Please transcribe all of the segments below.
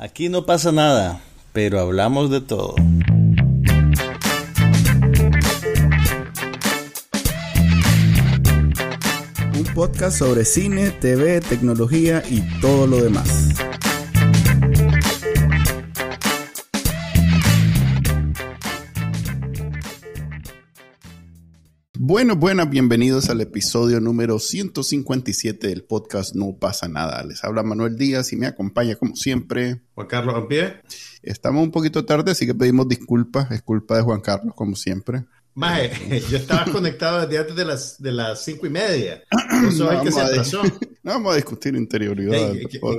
Aquí no pasa nada, pero hablamos de todo. Un podcast sobre cine, TV, tecnología y todo lo demás. Bueno, buenas, bienvenidos al episodio número 157 del podcast No pasa nada. Les habla Manuel Díaz y me acompaña como siempre Juan Carlos Ampie. Estamos un poquito tarde, así que pedimos disculpas. Es culpa de Juan Carlos, como siempre. Maje, yo estaba conectado desde antes de las, de las cinco y media. Eso es que se atrasó. No vamos a discutir interioridad.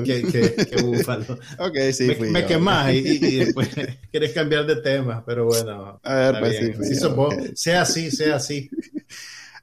qué, qué, búfalo. ok, sí, me, fui me quemás y, y, después quieres cambiar de tema, pero bueno. A ver, pues sí, sí okay. Sea así, sea así.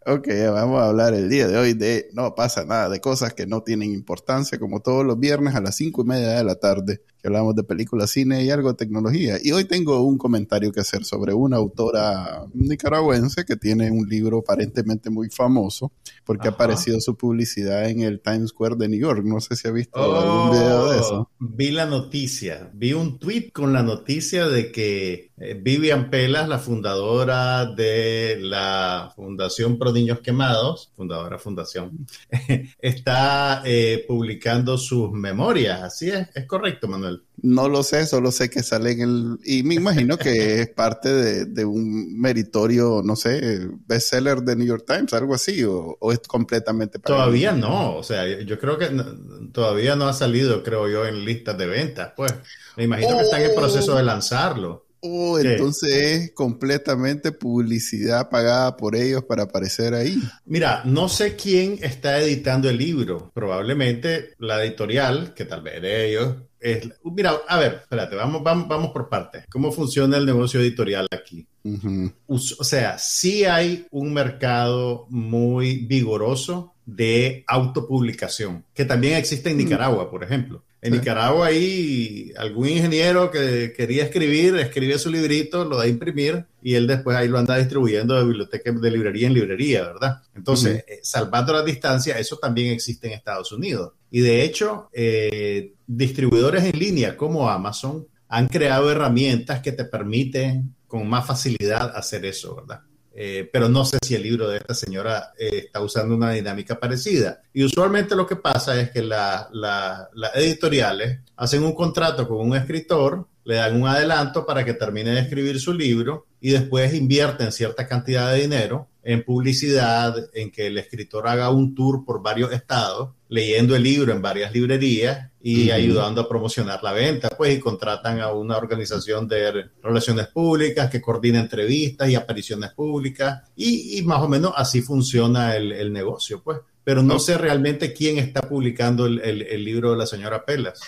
Ok, vamos a hablar el día de hoy de no pasa nada, de cosas que no tienen importancia, como todos los viernes a las cinco y media de la tarde, que hablamos de películas, cine y algo de tecnología. Y hoy tengo un comentario que hacer sobre una autora nicaragüense que tiene un libro aparentemente muy famoso, porque Ajá. ha aparecido su publicidad en el Times Square de New York. No sé si ha visto oh, algún video de eso. Vi la noticia, vi un tweet con la noticia de que eh, Vivian Pelas, la fundadora de la Fundación Pro Niños Quemados, fundadora fundación, está eh, publicando sus memorias. Así es, es correcto, Manuel. No lo sé, solo sé que sale en el... Y me imagino que es parte de, de, un meritorio, no sé, bestseller de New York Times, algo así, o, o es completamente... Todavía no, o sea, yo creo que no, todavía no ha salido, creo yo, en listas de ventas, pues. Me imagino oh. que está en el proceso de lanzarlo. Oh, entonces es completamente publicidad pagada por ellos para aparecer ahí. Mira, no sé quién está editando el libro. Probablemente la editorial, que tal vez de ellos. Es, mira, a ver, espérate, vamos, vamos, vamos por partes. ¿Cómo funciona el negocio editorial aquí? Uh -huh. O sea, sí hay un mercado muy vigoroso de autopublicación, que también existe en Nicaragua, por ejemplo. En sí. Nicaragua hay algún ingeniero que quería escribir, escribe su librito, lo da a imprimir y él después ahí lo anda distribuyendo de biblioteca, de librería en librería, ¿verdad? Entonces, uh -huh. eh, salvando la distancia, eso también existe en Estados Unidos. Y de hecho, eh, distribuidores en línea como Amazon han creado herramientas que te permiten con más facilidad hacer eso, ¿verdad? Eh, pero no sé si el libro de esta señora eh, está usando una dinámica parecida. Y usualmente lo que pasa es que las la, la editoriales hacen un contrato con un escritor, le dan un adelanto para que termine de escribir su libro y después invierten cierta cantidad de dinero en publicidad, en que el escritor haga un tour por varios estados, leyendo el libro en varias librerías y uh -huh. ayudando a promocionar la venta, pues, y contratan a una organización de relaciones públicas que coordina entrevistas y apariciones públicas, y, y más o menos así funciona el, el negocio, pues. Pero no sé realmente quién está publicando el, el, el libro de la señora Pelas.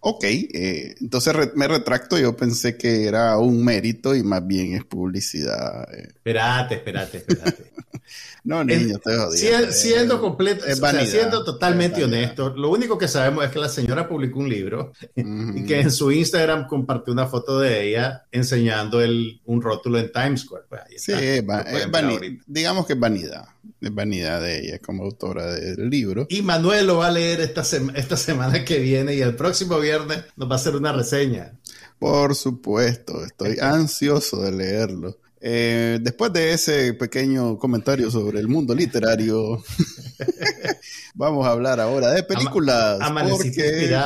Ok, eh, entonces re me retracto, yo pensé que era un mérito y más bien es publicidad. Eh. Espérate, espérate, espérate. no, niño, estoy jodiendo. Siendo, siendo completo, es vanidad, o sea, siendo totalmente honesto, lo único que sabemos es que la señora publicó un libro uh -huh. y que en su Instagram compartió una foto de ella enseñando el, un rótulo en Times Square. Pues sí, es, va es vanidad, digamos que es vanidad es vanidad de ella como autora del libro. Y Manuel lo va a leer esta, sema esta semana que viene y el próximo viernes nos va a hacer una reseña. Por supuesto, estoy ansioso de leerlo. Eh, después de ese pequeño comentario sobre el mundo literario, vamos a hablar ahora de películas. Ama porque,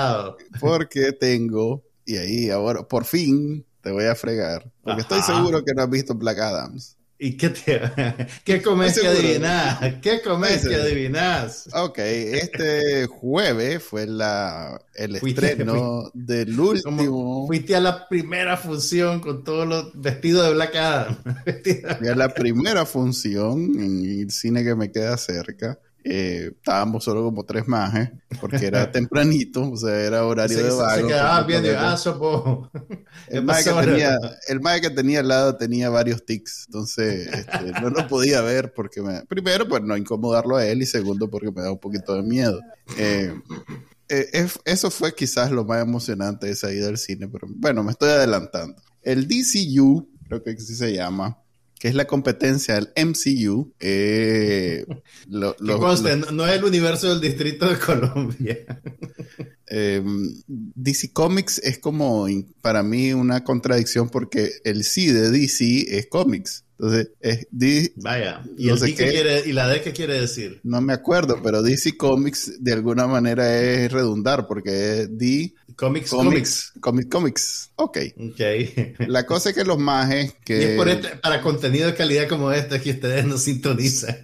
porque tengo, y ahí ahora por fin te voy a fregar, porque Ajá. estoy seguro que no has visto Black Adams. ¿Y qué, te, qué comercio adivinás? ¿Qué comercio adivinás? Ok, este jueves fue la, el fuiste, estreno fuiste, del último. Fuiste a la primera función con todos los vestidos de Black Adam. Fui a la primera función en el cine que me queda cerca. Eh, estábamos solo como tres majes, porque era tempranito, o sea, era horario de vago. Se quedaba bien de ah, sopo. El maje, que tenía, el que tenía al lado tenía varios tics, entonces este, no lo podía ver porque me, primero, pues no incomodarlo a él y segundo, porque me da un poquito de miedo. Eh, eh, eso fue quizás lo más emocionante de esa ida al cine, pero bueno, me estoy adelantando. El DCU, creo que así se llama, que es la competencia del MCU. Eh, lo, lo, no, es el universo del Distrito de Colombia. Em, DC Comics es como para mí una contradicción porque el sí de DC es cómics. Entonces, es DC, Vaya, ¿y, ¿y la D qué quiere decir? No me acuerdo, pero DC Comics de alguna manera es redundar porque es D Comics, comics. Comics, comics. Ok. okay. La cosa es que los majes que... Y es por este, para contenido de calidad como este que ustedes no sintonizan.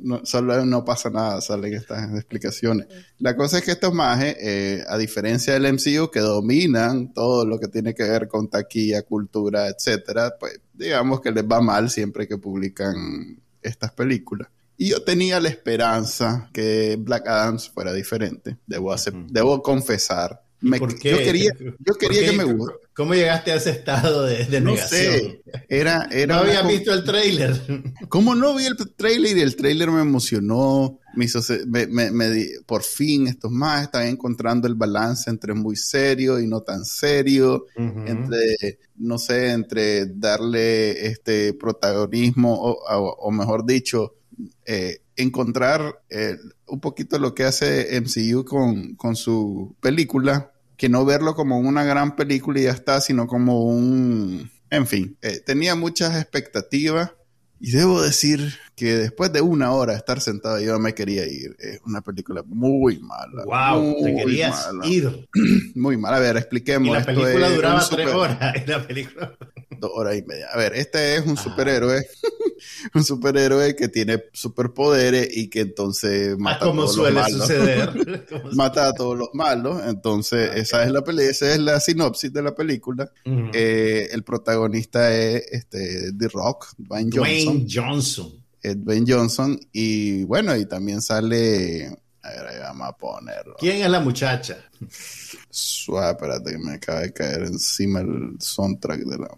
no, solo no pasa nada, salen estas explicaciones. La cosa es que estos majes, eh, a diferencia del MCU, que dominan todo lo que tiene que ver con taquilla, cultura, etcétera, pues digamos que les va mal siempre que publican estas películas. Y yo tenía la esperanza que Black Adams fuera diferente, debo, debo confesar. ¿Por qué? Yo quería, yo quería que me gustara. ¿Cómo llegaste a ese estado de, de no Sé. Era, era no había visto el tráiler. ¿Cómo no vi el tráiler? Y el tráiler me emocionó. Me hizo, me, me, por fin estos más están encontrando el balance entre muy serio y no tan serio. Entre, no sé, entre darle este protagonismo o, o, mejor dicho, eh, encontrar eh, un poquito lo que hace MCU con, con su película, que no verlo como una gran película y ya está, sino como un... En fin, eh, tenía muchas expectativas y debo decir que después de una hora de estar sentado yo me quería ir. Es una película muy mala. ¡Wow! te querías ir. Muy mala. A ver, expliquemos. Y la película duraba tres horas. la película... Dos horas y media. A ver, este es un superhéroe un superhéroe que tiene superpoderes y que entonces mata a todos suele los malos. suceder. mata a todos los malos. Entonces, esa es la esa es la sinopsis de la película. Eh, el protagonista es este The Rock, Dwayne Johnson. Dwayne Johnson. Dwayne Johnson. Y bueno, y también sale. A ver, ahí vamos a ponerlo. ¿Quién es la muchacha? Suave, espérate que me acaba de caer encima el soundtrack de la.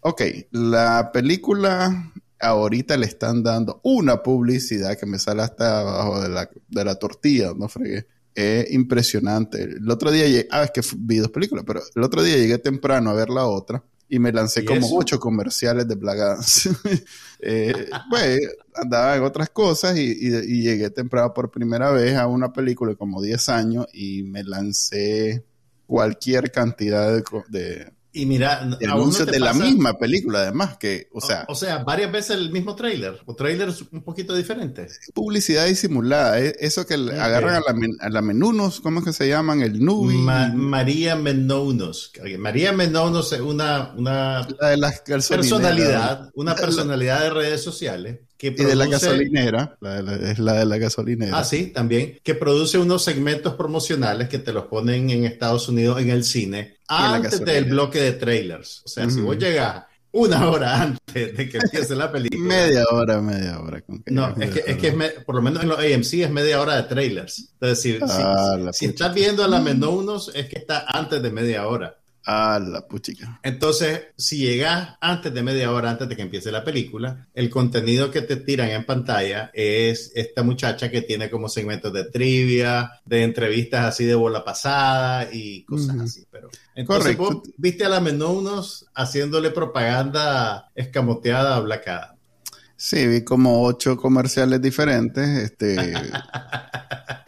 Ok, la película ahorita le están dando una publicidad que me sale hasta abajo de la, de la tortilla, no fregué. Es impresionante. El otro día llegué, ah, es que vi dos películas, pero el otro día llegué temprano a ver la otra y me lancé como ocho comerciales de Blagans. eh, pues andaba en otras cosas y, y, llegué temprano por primera vez a una película de como 10 años y me lancé cualquier cantidad de y mira, anuncios de la misma película, además, que, o sea. O, sea, varias veces el mismo tráiler, o trailers un poquito diferentes. Publicidad disimulada, eso que agarran a la, a la Menunos, ¿cómo es que se llaman? El Nubi. María Menounos. María Menounos es una, una de las personalidad, una personalidad de redes sociales y de la gasolinera, es la de la gasolinera. Ah, sí, también, que produce unos segmentos promocionales que te los ponen en Estados Unidos en el cine antes del bloque de trailers. O sea, si vos llegas una hora antes de que empiece la película. media hora, media hora. no, es que, es que por lo menos en los AMC es media hora de trailers. Entonces, si, ah, si estás viendo a la Menunos, es que está antes de media hora. La puchica. Entonces, si llegas antes de media hora, antes de que empiece la película, el contenido que te tiran en pantalla es esta muchacha que tiene como segmentos de trivia, de entrevistas así de bola pasada y cosas así. Pero entonces viste a la Menunos haciéndole propaganda escamoteada a Black Sí, vi como ocho comerciales diferentes. Este,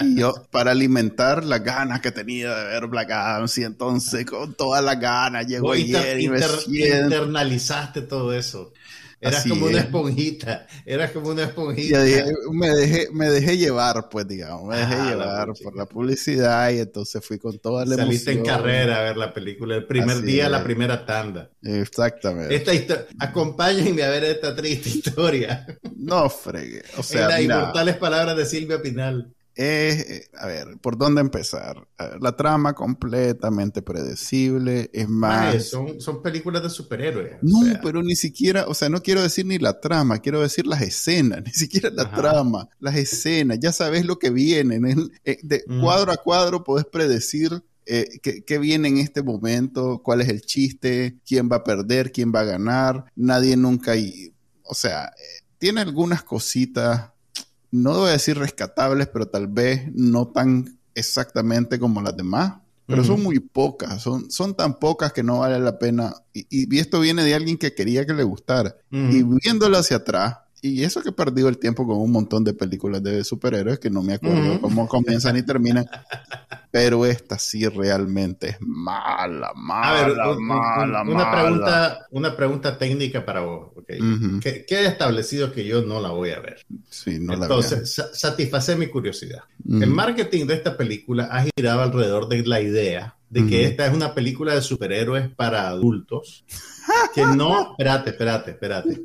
y yo, para alimentar las ganas que tenía de ver Black Adams, y entonces con todas las ganas llegó ayer y me internalizaste todo eso. Eras como una esponjita, eras como una esponjita. me, dejé, me dejé llevar, pues, digamos, me dejé ah, llevar por la publicidad y entonces fui con toda la Saliste en carrera a ver la película, el primer día, la primera tanda. Exactamente. Esta historia, acompáñenme a ver esta triste historia. No fregue, o sea, en las inmortales palabras de Silvia Pinal. Eh, a ver, ¿por dónde empezar? la trama completamente predecible, es más... son, son películas de superhéroes. No, pero ni siquiera, o sea, no quiero decir ni la trama, quiero decir las escenas, ni siquiera la trama, las escenas, ya sabes lo que viene, eh, de mm. cuadro a cuadro puedes predecir eh, qué, viene en este momento, cuál es el chiste, quién va a perder, quién va a ganar, nadie nunca... o sea, tiene algunas cositas no voy a decir rescatables, pero tal vez no tan exactamente como las demás. pero son muy pocas, son, son tan pocas que no vale la pena. Y, y esto viene de alguien que quería que le gustara. Y viéndolo hacia atrás, y eso que he perdido el tiempo con un montón de películas de superhéroes que no me acuerdo cómo comienzan y terminan. Pero esta sí realmente es mala, mala, ver, mala, una Pregunta, una pregunta técnica para vos. Okay. ¿Qué, ¿Qué, establecido que yo no la voy a ver? Sí, no Entonces, la satisface mi curiosidad. El marketing de esta película ha girado alrededor de la idea de que esta es una película de superhéroes para adultos, que no, espérate, espérate, espérate,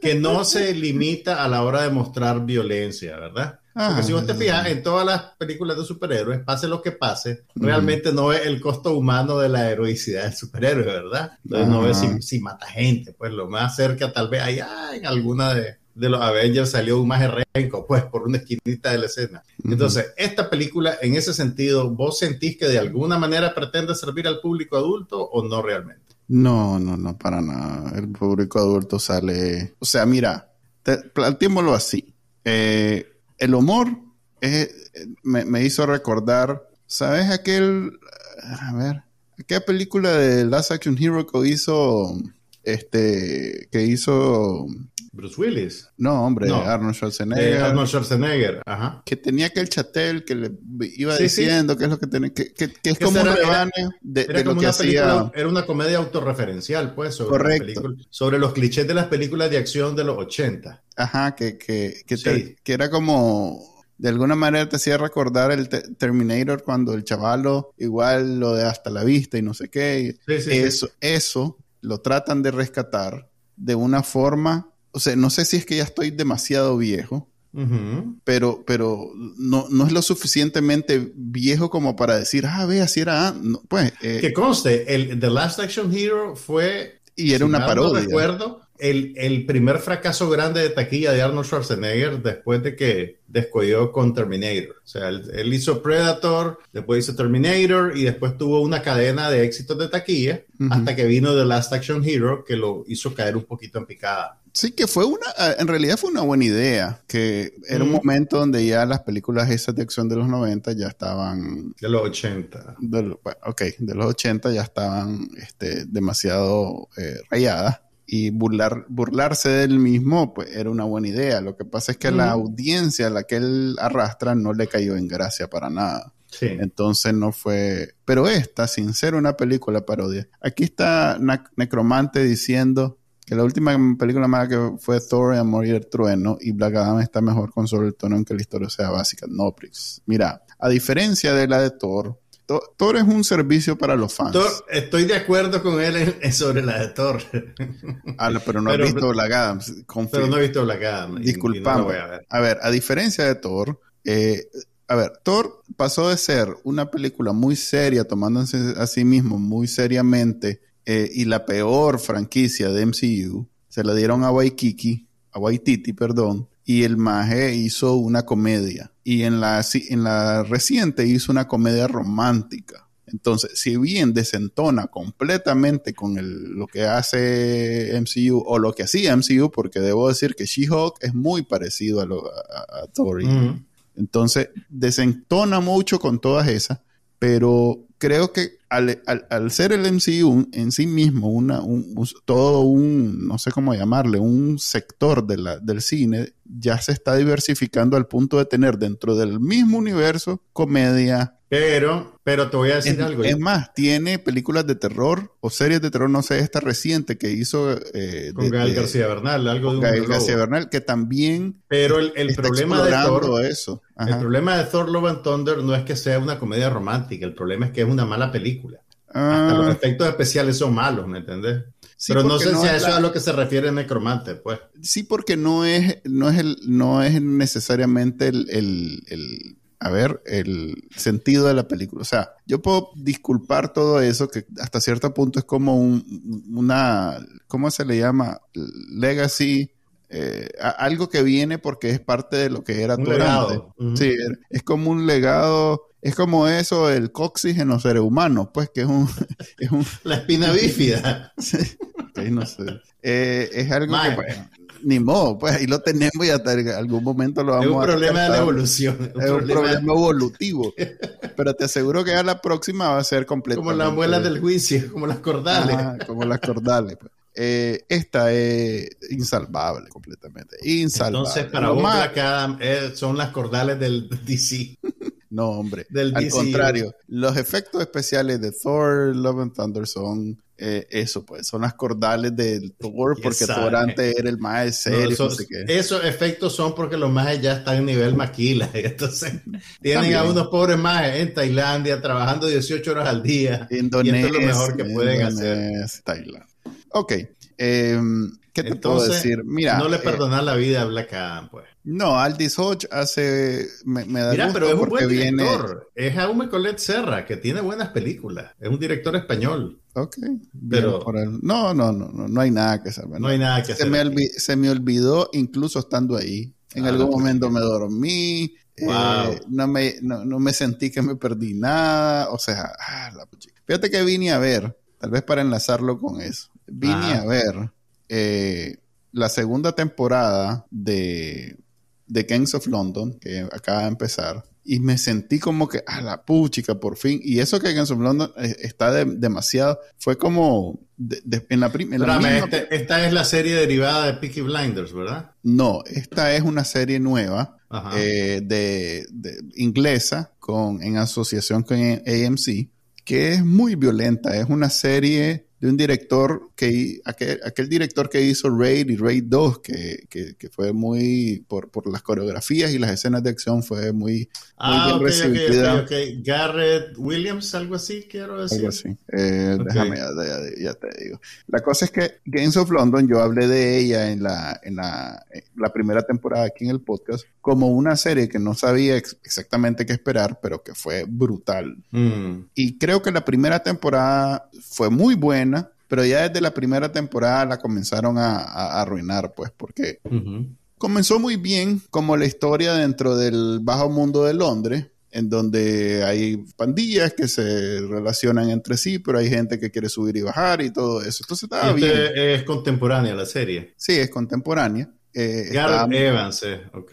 que no se limita a la hora de mostrar violencia, ¿verdad? Porque si vos te fijas, en todas las películas de superhéroes, pase lo que pase, realmente no es el costo humano de la heroicidad del superhéroe, ¿verdad? Entonces no ves si, mata gente, pues lo más cerca tal vez allá en alguna de, de los Avengers salió un maje renco, pues, por una esquinita de la escena. Entonces, esta película, en ese sentido, ¿vos sentís que de alguna manera pretende servir al público adulto o no realmente? No, no, no, para nada. El público adulto sale... O sea, mira, planteémoslo así. Eh, el humor me, me, hizo recordar, ¿sabes aquel... A ver, ¿qué película de Last Action Hero que hizo... Este, que hizo Bruce Willis. No, hombre, Arnold Schwarzenegger. Eh, Arnold Schwarzenegger, ajá. Que tenía aquel chatel que le iba diciendo qué es lo que tiene, que, que, es como un rebane de, lo que hacía. Era una comedia autorreferencial, pues, sobre, Correcto. sobre los clichés de las películas de acción de los 80. Ajá, que, que, que, que era como de alguna manera te hacía recordar el Terminator cuando el chavalo igual lo de hasta la vista y no sé qué. eso, eso lo tratan de rescatar de una forma o sea, no sé si es que ya estoy demasiado viejo, pero, pero no, no es lo suficientemente viejo como para decir, ah, ve, así era. pues, eh, que conste, el The Last Action Hero fue. Y era una parodia. No recuerdo, el, el, primer fracaso grande de taquilla de Arnold Schwarzenegger después de que descuidó con Terminator. O sea, él, hizo Predator, después hizo Terminator y después tuvo una cadena de éxitos de taquilla hasta que vino The Last Action Hero que lo hizo caer un poquito en picada. Sí, que fue una, ah, en realidad fue una buena idea, que era un momento donde ya las películas esas de acción de los 90 ya estaban... De los 80. ok, de los 80 ya estaban este, demasiado eh, rayadas y burlar, burlarse del mismo, pues era una buena idea. Lo que pasa es que la audiencia a la que él arrastra no le cayó en gracia para nada. Sí. Entonces no fue... Pero esta, sin ser una película parodia, aquí está Necromante diciendo que la última película mala que fue Thor a morir el trueno y Black Adam está mejor con sobre el tono en que la historia sea básica. No, Prix. Mira, a diferencia de la de Thor, Thor es un servicio para los fans. estoy de acuerdo con él sobre la de Thor. Ah, pero no he visto Black Adam. Pero no he visto Black Adam. Disculpame. a, ver. a diferencia de Thor, eh, a ver, Thor pasó de ser una película muy seria, tomándose a sí mismo muy seriamente, eh, y la peor franquicia de MCU, se la dieron a Waikiki, a Waititi, perdón, y el Maje hizo una comedia. Y en la, en la reciente hizo una comedia romántica. Entonces, si bien desentona completamente con el, lo que hace MCU o lo que hacía MCU, porque debo decir que She-Hulk es muy parecido a, lo, a, Thor. Entonces, desentona mucho con todas esas, pero creo que al, ser el MCU en sí mismo, una, todo un, no sé cómo llamarle, un sector de la, del cine, ya se está diversificando al punto de tener dentro del mismo universo comedia. Pero, pero te voy a decir algo. Es más, tiene películas de terror o series de terror, no sé, esta reciente que hizo... Eh, con Gael García Bernal, algo de un Gael García Bernal, que también... Pero el, el problema de Thor... Eso. El problema de Thor Love and Thunder no es que sea una comedia romántica, el problema es que es una mala película. Hasta los ah. efectos especiales son malos, ¿me entendés? Pero no sé si a eso es a lo que se refiere Necromante, pues. Sí, porque no es, no es, el, no es necesariamente el, el, a ver, el sentido de la película. O sea, yo puedo disculpar todo eso, que hasta cierto punto es como un, una, ¿cómo se le llama? Legacy. Eh, algo que viene porque es parte de lo que era un legado. Sí, es como un legado es como eso, el coxis en los seres humanos, pues que es un... La espina bífida. sí, no sé. Eh, es algo que... Ni modo, pues ahí lo tenemos y hasta en algún momento lo vamos a Es un problema de la evolución. Es un problema, evolutivo. Pero te aseguro que ya la próxima va a ser completa. Como las muelas del juicio, como las cordales. como las cordales. Pues. Eh, esta es insalvable completamente. Insalvable. Entonces, para vos, más... Eh, son las cordales del DC. No, hombre. Al contrario, los efectos especiales de Thor, Love and Thunder son eh, eso, pues, son las cordales del Thor, porque Thor antes era el más serio. esos, efectos son porque los más ya están en nivel maquila. Entonces, tienen a unos pobres más en Tailandia trabajando 18 horas al día. Indonesia, y esto es lo mejor que pueden hacer. Tailandia. Ok. Eh, ¿Qué te puedo decir? Mira. No le eh, perdonas la vida a Black Adam, pues. No, Aldis Hodge hace. Me, da Mira, pero es un buen director. Es Jaume Colette Serra, que tiene buenas películas. Es un director español. Ok. Pero. No, no, no, no, no hay nada que saber. No, hay nada que se Me se me olvidó, incluso estando ahí. En ah, algún momento me dormí. Eh, no, me, no, me sentí que me perdí nada. O sea, ah, la Fíjate que vine a ver, tal vez para enlazarlo con eso. Vine a ver eh, la segunda temporada de, de Kings of London, que acaba de empezar, y me sentí como que, a la puchica, por fin. Y eso que Kings of London eh, está demasiado, fue como en la primera. Este, esta es la serie derivada de Peaky Blinders, ¿verdad? No, esta es una serie nueva eh, de, inglesa con, en asociación con AMC, que es muy violenta. Es una serie de un director que, aquel, aquel director que hizo Raid y Raid 2, que, que, que fue muy, por, por, las coreografías y las escenas de acción, fue muy, ah, muy bien recibida. Garrett Williams, algo así, quiero decir. Algo así. Eh, déjame, ya, te digo. La cosa es que Games of London, yo hablé de ella en la, en la, la primera temporada aquí en el podcast, como una serie que no sabía exactamente qué esperar, pero que fue brutal. Mm. Y creo que la primera temporada fue muy buena pero ya desde la primera temporada la comenzaron a, arruinar, pues, porque comenzó muy bien como la historia dentro del bajo mundo de Londres, en donde hay pandillas que se relacionan entre sí, pero hay gente que quiere subir y bajar y todo eso. Entonces estaba bien. Es contemporánea la serie. Sí, es contemporánea. Eh, Gareth Evans, eh, ok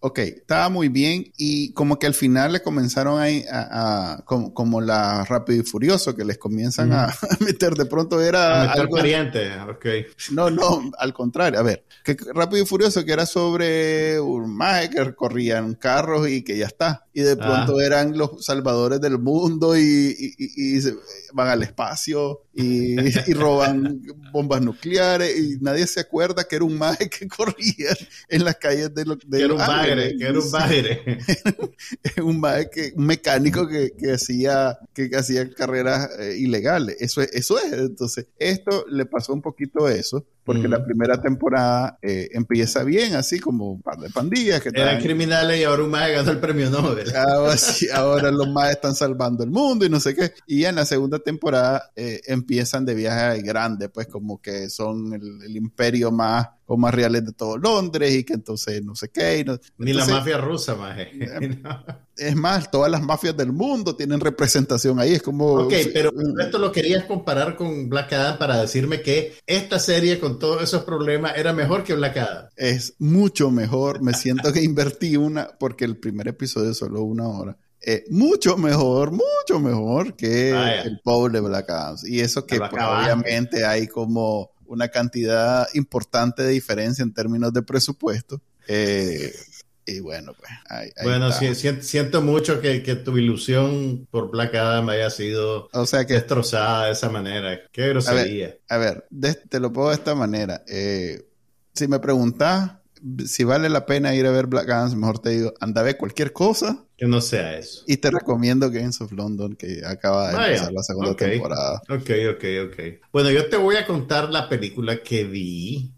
ok, estaba muy bien y como que al final le comenzaron a, a, como, la Rápido y Furioso, que les comienzan a, meter, de pronto era... A meter algo, pariente, ok. No, no, al contrario, a ver, que Rápido y Furioso que era sobre un maje que corrían carros y que ya está, y de pronto ah. eran los salvadores del mundo y, y, van al espacio y, roban bombas nucleares y nadie se acuerda que era un maje que corría en las calles de, los de era un que era un bagre. un, que, un mecánico que, que hacía, que, hacía carreras eh, ilegales. Eso es, eso es. Entonces, esto le pasó un poquito eso porque la primera temporada eh, empieza bien, así como un par de pandillas. Que Eran criminales y ahora un más ganó el premio Nobel. Ahora, ahora los más están salvando el mundo y no sé qué. Y en la segunda temporada eh, empiezan de viaje grande, pues como que son el, imperio más o más reales de todo Londres y que entonces no sé qué. Ni la mafia rusa, más. es más, todas las mafias del mundo tienen representación ahí. Es como. Ok, pero esto lo querías comparar con Black Adam para decirme que esta serie con todos esos problemas era mejor que Black Adam. Es mucho mejor. Me siento que invertí una, porque el primer episodio es solo una hora. Eh, mucho mejor, mucho mejor que el pobre Black Adam. Y eso que pues, obviamente hay como una cantidad importante de diferencia en términos de presupuesto. Eh, y bueno, pues. bueno, siento mucho que, tu ilusión por Black Adam haya sido o sea que, destrozada de esa manera. Qué grosería. A ver, te lo puedo de esta manera. Eh, si me preguntas si vale la pena ir a ver Black Adam, mejor te digo, anda a ver cualquier cosa. Que no sea eso. Y te recomiendo Games of London, que acaba de empezar la segunda temporada. Ok, ok, ok. Bueno, yo te voy a contar la película que vi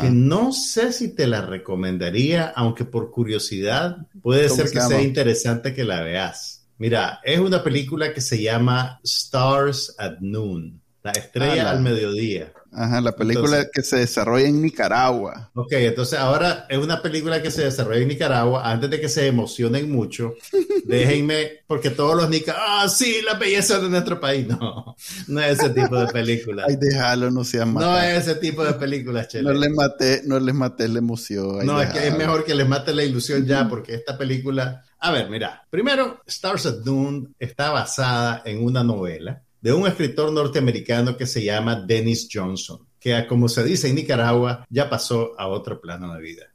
que no sé si te la recomendaría, aunque por curiosidad puede ser que sea interesante que la veas. Mira, es una película que se llama Stars at Noon. La estrella Ah, la- al mediodía. Ajá, la película Entonces- que se desarrolla en Nicaragua. Ok, entonces ahora es una película que se desarrolla en Nicaragua. Antes de que se emocionen mucho, déjenme, porque todos los nicaragüenses, ah, sí, la belleza de nuestro país. No, no es ese tipo de película. Ay, déjalo, no seas No matado. es ese tipo de películas, Chele. No les maté, no les maté la emoción. ay, No, es que es mejor que les mate la ilusión ya, porque esta película. A ver, mira, primero, Stars at Noon está basada en una novela de un escritor norteamericano que se llama Dennis Johnson, que como se dice en Nicaragua, ya pasó a otro plano de vida.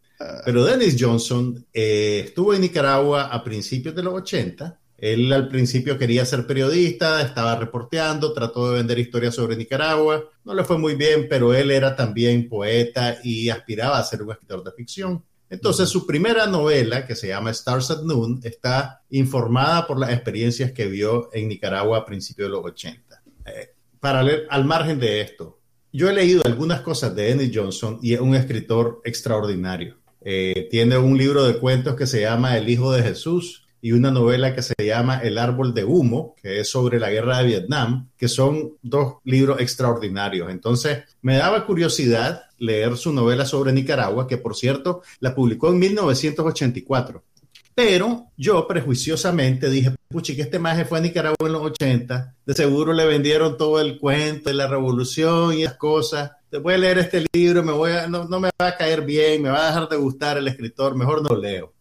Pero Dennis Johnson eh, estuvo en Nicaragua a principios de los 80. Él al principio quería ser periodista, estaba reporteando, trató de vender historias sobre Nicaragua. No le fue muy bien, pero él era también poeta y aspiraba a ser un escritor de ficción. Entonces, su primera novela, que se llama Stars at Noon, está informada por las experiencias que vio en Nicaragua a principios de los 80. Eh, para leer, al margen de esto, yo he leído algunas cosas de Dennis Johnson y es un escritor extraordinario. Eh, tiene un libro de cuentos que se llama El Hijo de Jesús y una novela que se llama El Árbol de Humo, que es sobre la guerra de Vietnam, que son dos libros extraordinarios. Entonces, me daba curiosidad leer su novela sobre Nicaragua, que por cierto la publicó en 1984. Pero yo prejuiciosamente dije, puchi, que este maje fue a Nicaragua en los 80, de seguro le vendieron todo el cuento de la revolución y esas cosas. Te voy a leer este libro, me voy a, no, no me va a caer bien, me va a dejar de gustar el escritor, mejor no lo leo.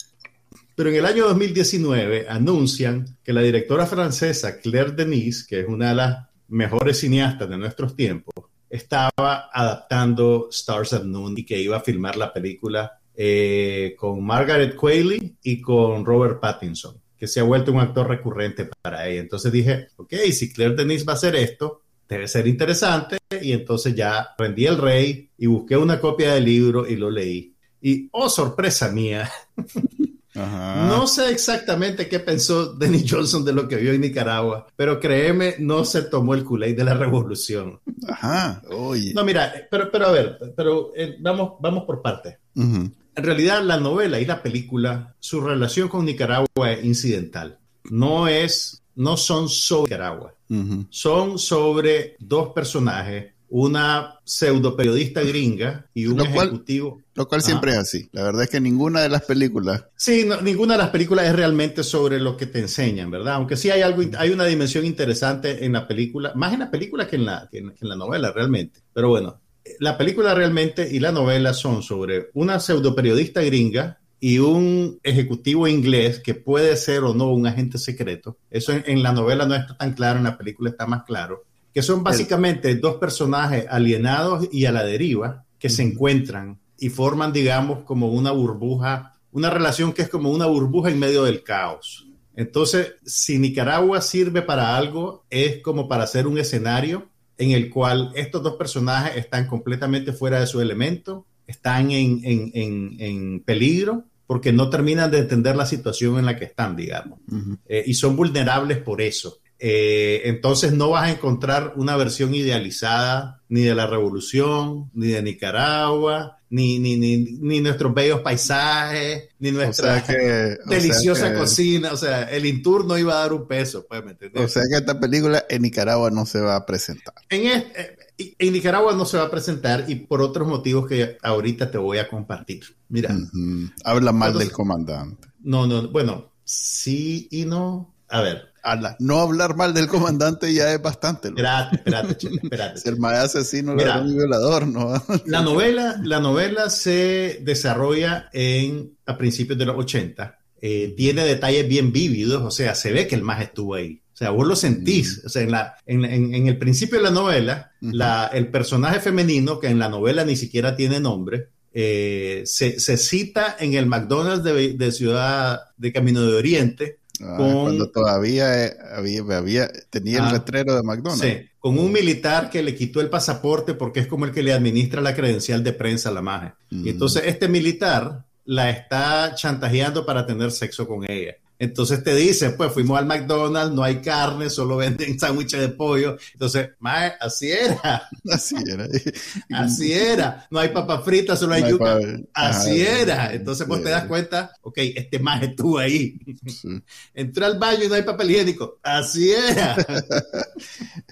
Pero en el año 2019 anuncian que la directora francesa Claire Denis, que es una de las mejores cineastas de nuestros tiempos, estaba adaptando Stars at Noon y que iba a filmar la película eh, con Margaret Qualley y con Robert Pattinson, que se ha vuelto un actor recurrente para ella. Entonces dije, ok, si Claire Denis va a hacer esto, debe ser interesante. Y entonces ya rendí el rey y busqué una copia del libro y lo leí. Y, oh, sorpresa mía, Ajá. no sé exactamente qué pensó Dennis Johnson de lo que vio en Nicaragua, pero créeme, no se tomó el culé de la revolución. Ajá. Oye. No, mira, pero, pero a ver, pero eh, vamos, vamos por partes. En realidad, la novela y la película, su relación con Nicaragua es incidental. No es, no son sobre Nicaragua. Son sobre dos personajes, una pseudo periodista gringa y un Lo cual- ejecutivo. Lo cual Ajá. siempre es así. La verdad es que ninguna de las películas. Sí, no, ninguna de las películas es realmente sobre lo que te enseñan, ¿verdad? Aunque sí hay algo, hay una dimensión interesante en la película, más en la película que en la, que en, que en la novela realmente. Pero bueno, la película realmente y la novela son sobre una pseudo periodista gringa y un ejecutivo inglés que puede ser o no un agente secreto. Eso en, en la novela no está tan claro, en la película está más claro. Que son básicamente dos personajes alienados y a la deriva que se encuentran y forman, digamos, como una burbuja, una relación que es como una burbuja en medio del caos. Entonces, si Nicaragua sirve para algo, es como para hacer un escenario en el cual estos dos personajes están completamente fuera de su elemento, están en, en- en- en peligro, porque no terminan de entender la situación en la que están, digamos. Eh, y son vulnerables por eso. Eh, entonces no vas a encontrar una versión idealizada ni de la revolución, ni de Nicaragua, ni, ni, ni, ni nuestros bellos paisajes, ni O nuestra sea que. o sea deliciosa que- cocina. O sea, el Intur no iba a dar un peso, pues, ¿me? O sea que esta película en Nicaragua no se va a presentar. En, este- eh, en Nicaragua no se va a presentar y por otros motivos que ahorita te voy a compartir. Mira. Habla mal Entonces- del comandante. no, no, bueno, sí y no. A ver, Ala, no hablar mal del comandante ya es bastante. loco. espérate, espérate, chile, espérate. Si el mae asesino, Mira. y violador, ¿no? La novela, la novela se desarrolla en, a principios de los 80. Eh, tiene detalles bien vívidos, o sea, se ve que el más estuvo ahí. O sea, vos lo sentís. O sea, en, la, en, en- en el principio de la novela, la- el personaje femenino, que en la novela ni siquiera tiene nombre, eh, se, se cita en el McDonald's de, de Ciudad de Camino de Oriente, Ah, Con- Cuando todavía eh, había, había- tenía Ah. el letrero de McDonald's. Sí, con un militar que le quitó el pasaporte porque es como el que le administra la credencial de prensa a la maje. Mm. Y entonces este militar la está chantajeando para tener sexo con ella. Entonces te dicen, pues fuimos al McDonald's, no hay carne, solo venden sándwiches de pollo. Entonces, mae, así era. Así era. Así era. No hay papas fritas, solo hay No yuca. Así Ajá, era. Entonces vos te das cuenta, ok, este más estuvo ahí. Sí, Entró al baño y no hay papel higiénico. Así era.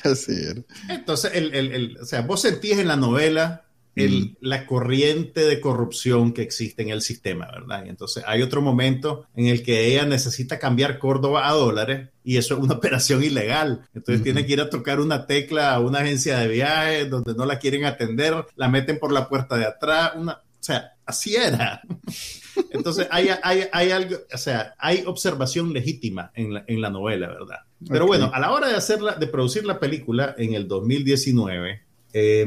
así era. Entonces, el, el- el- o sea, vos sentís en la novela el- la corriente de corrupción que existe en el sistema, ¿verdad? Y entonces hay otro momento en el que ella necesita cambiar Córdoba a dólares y eso es una operación ilegal. Entonces tiene que ir a tocar una tecla a una agencia de viajes donde no la quieren atender, la meten por la puerta de atrás, una, o sea, así era. Entonces hay, hay, hay algo, o sea, hay observación legítima en la, en la novela, ¿verdad? Pero Ok. bueno, a la hora de hacerla, de producir la película en el 2019, eh,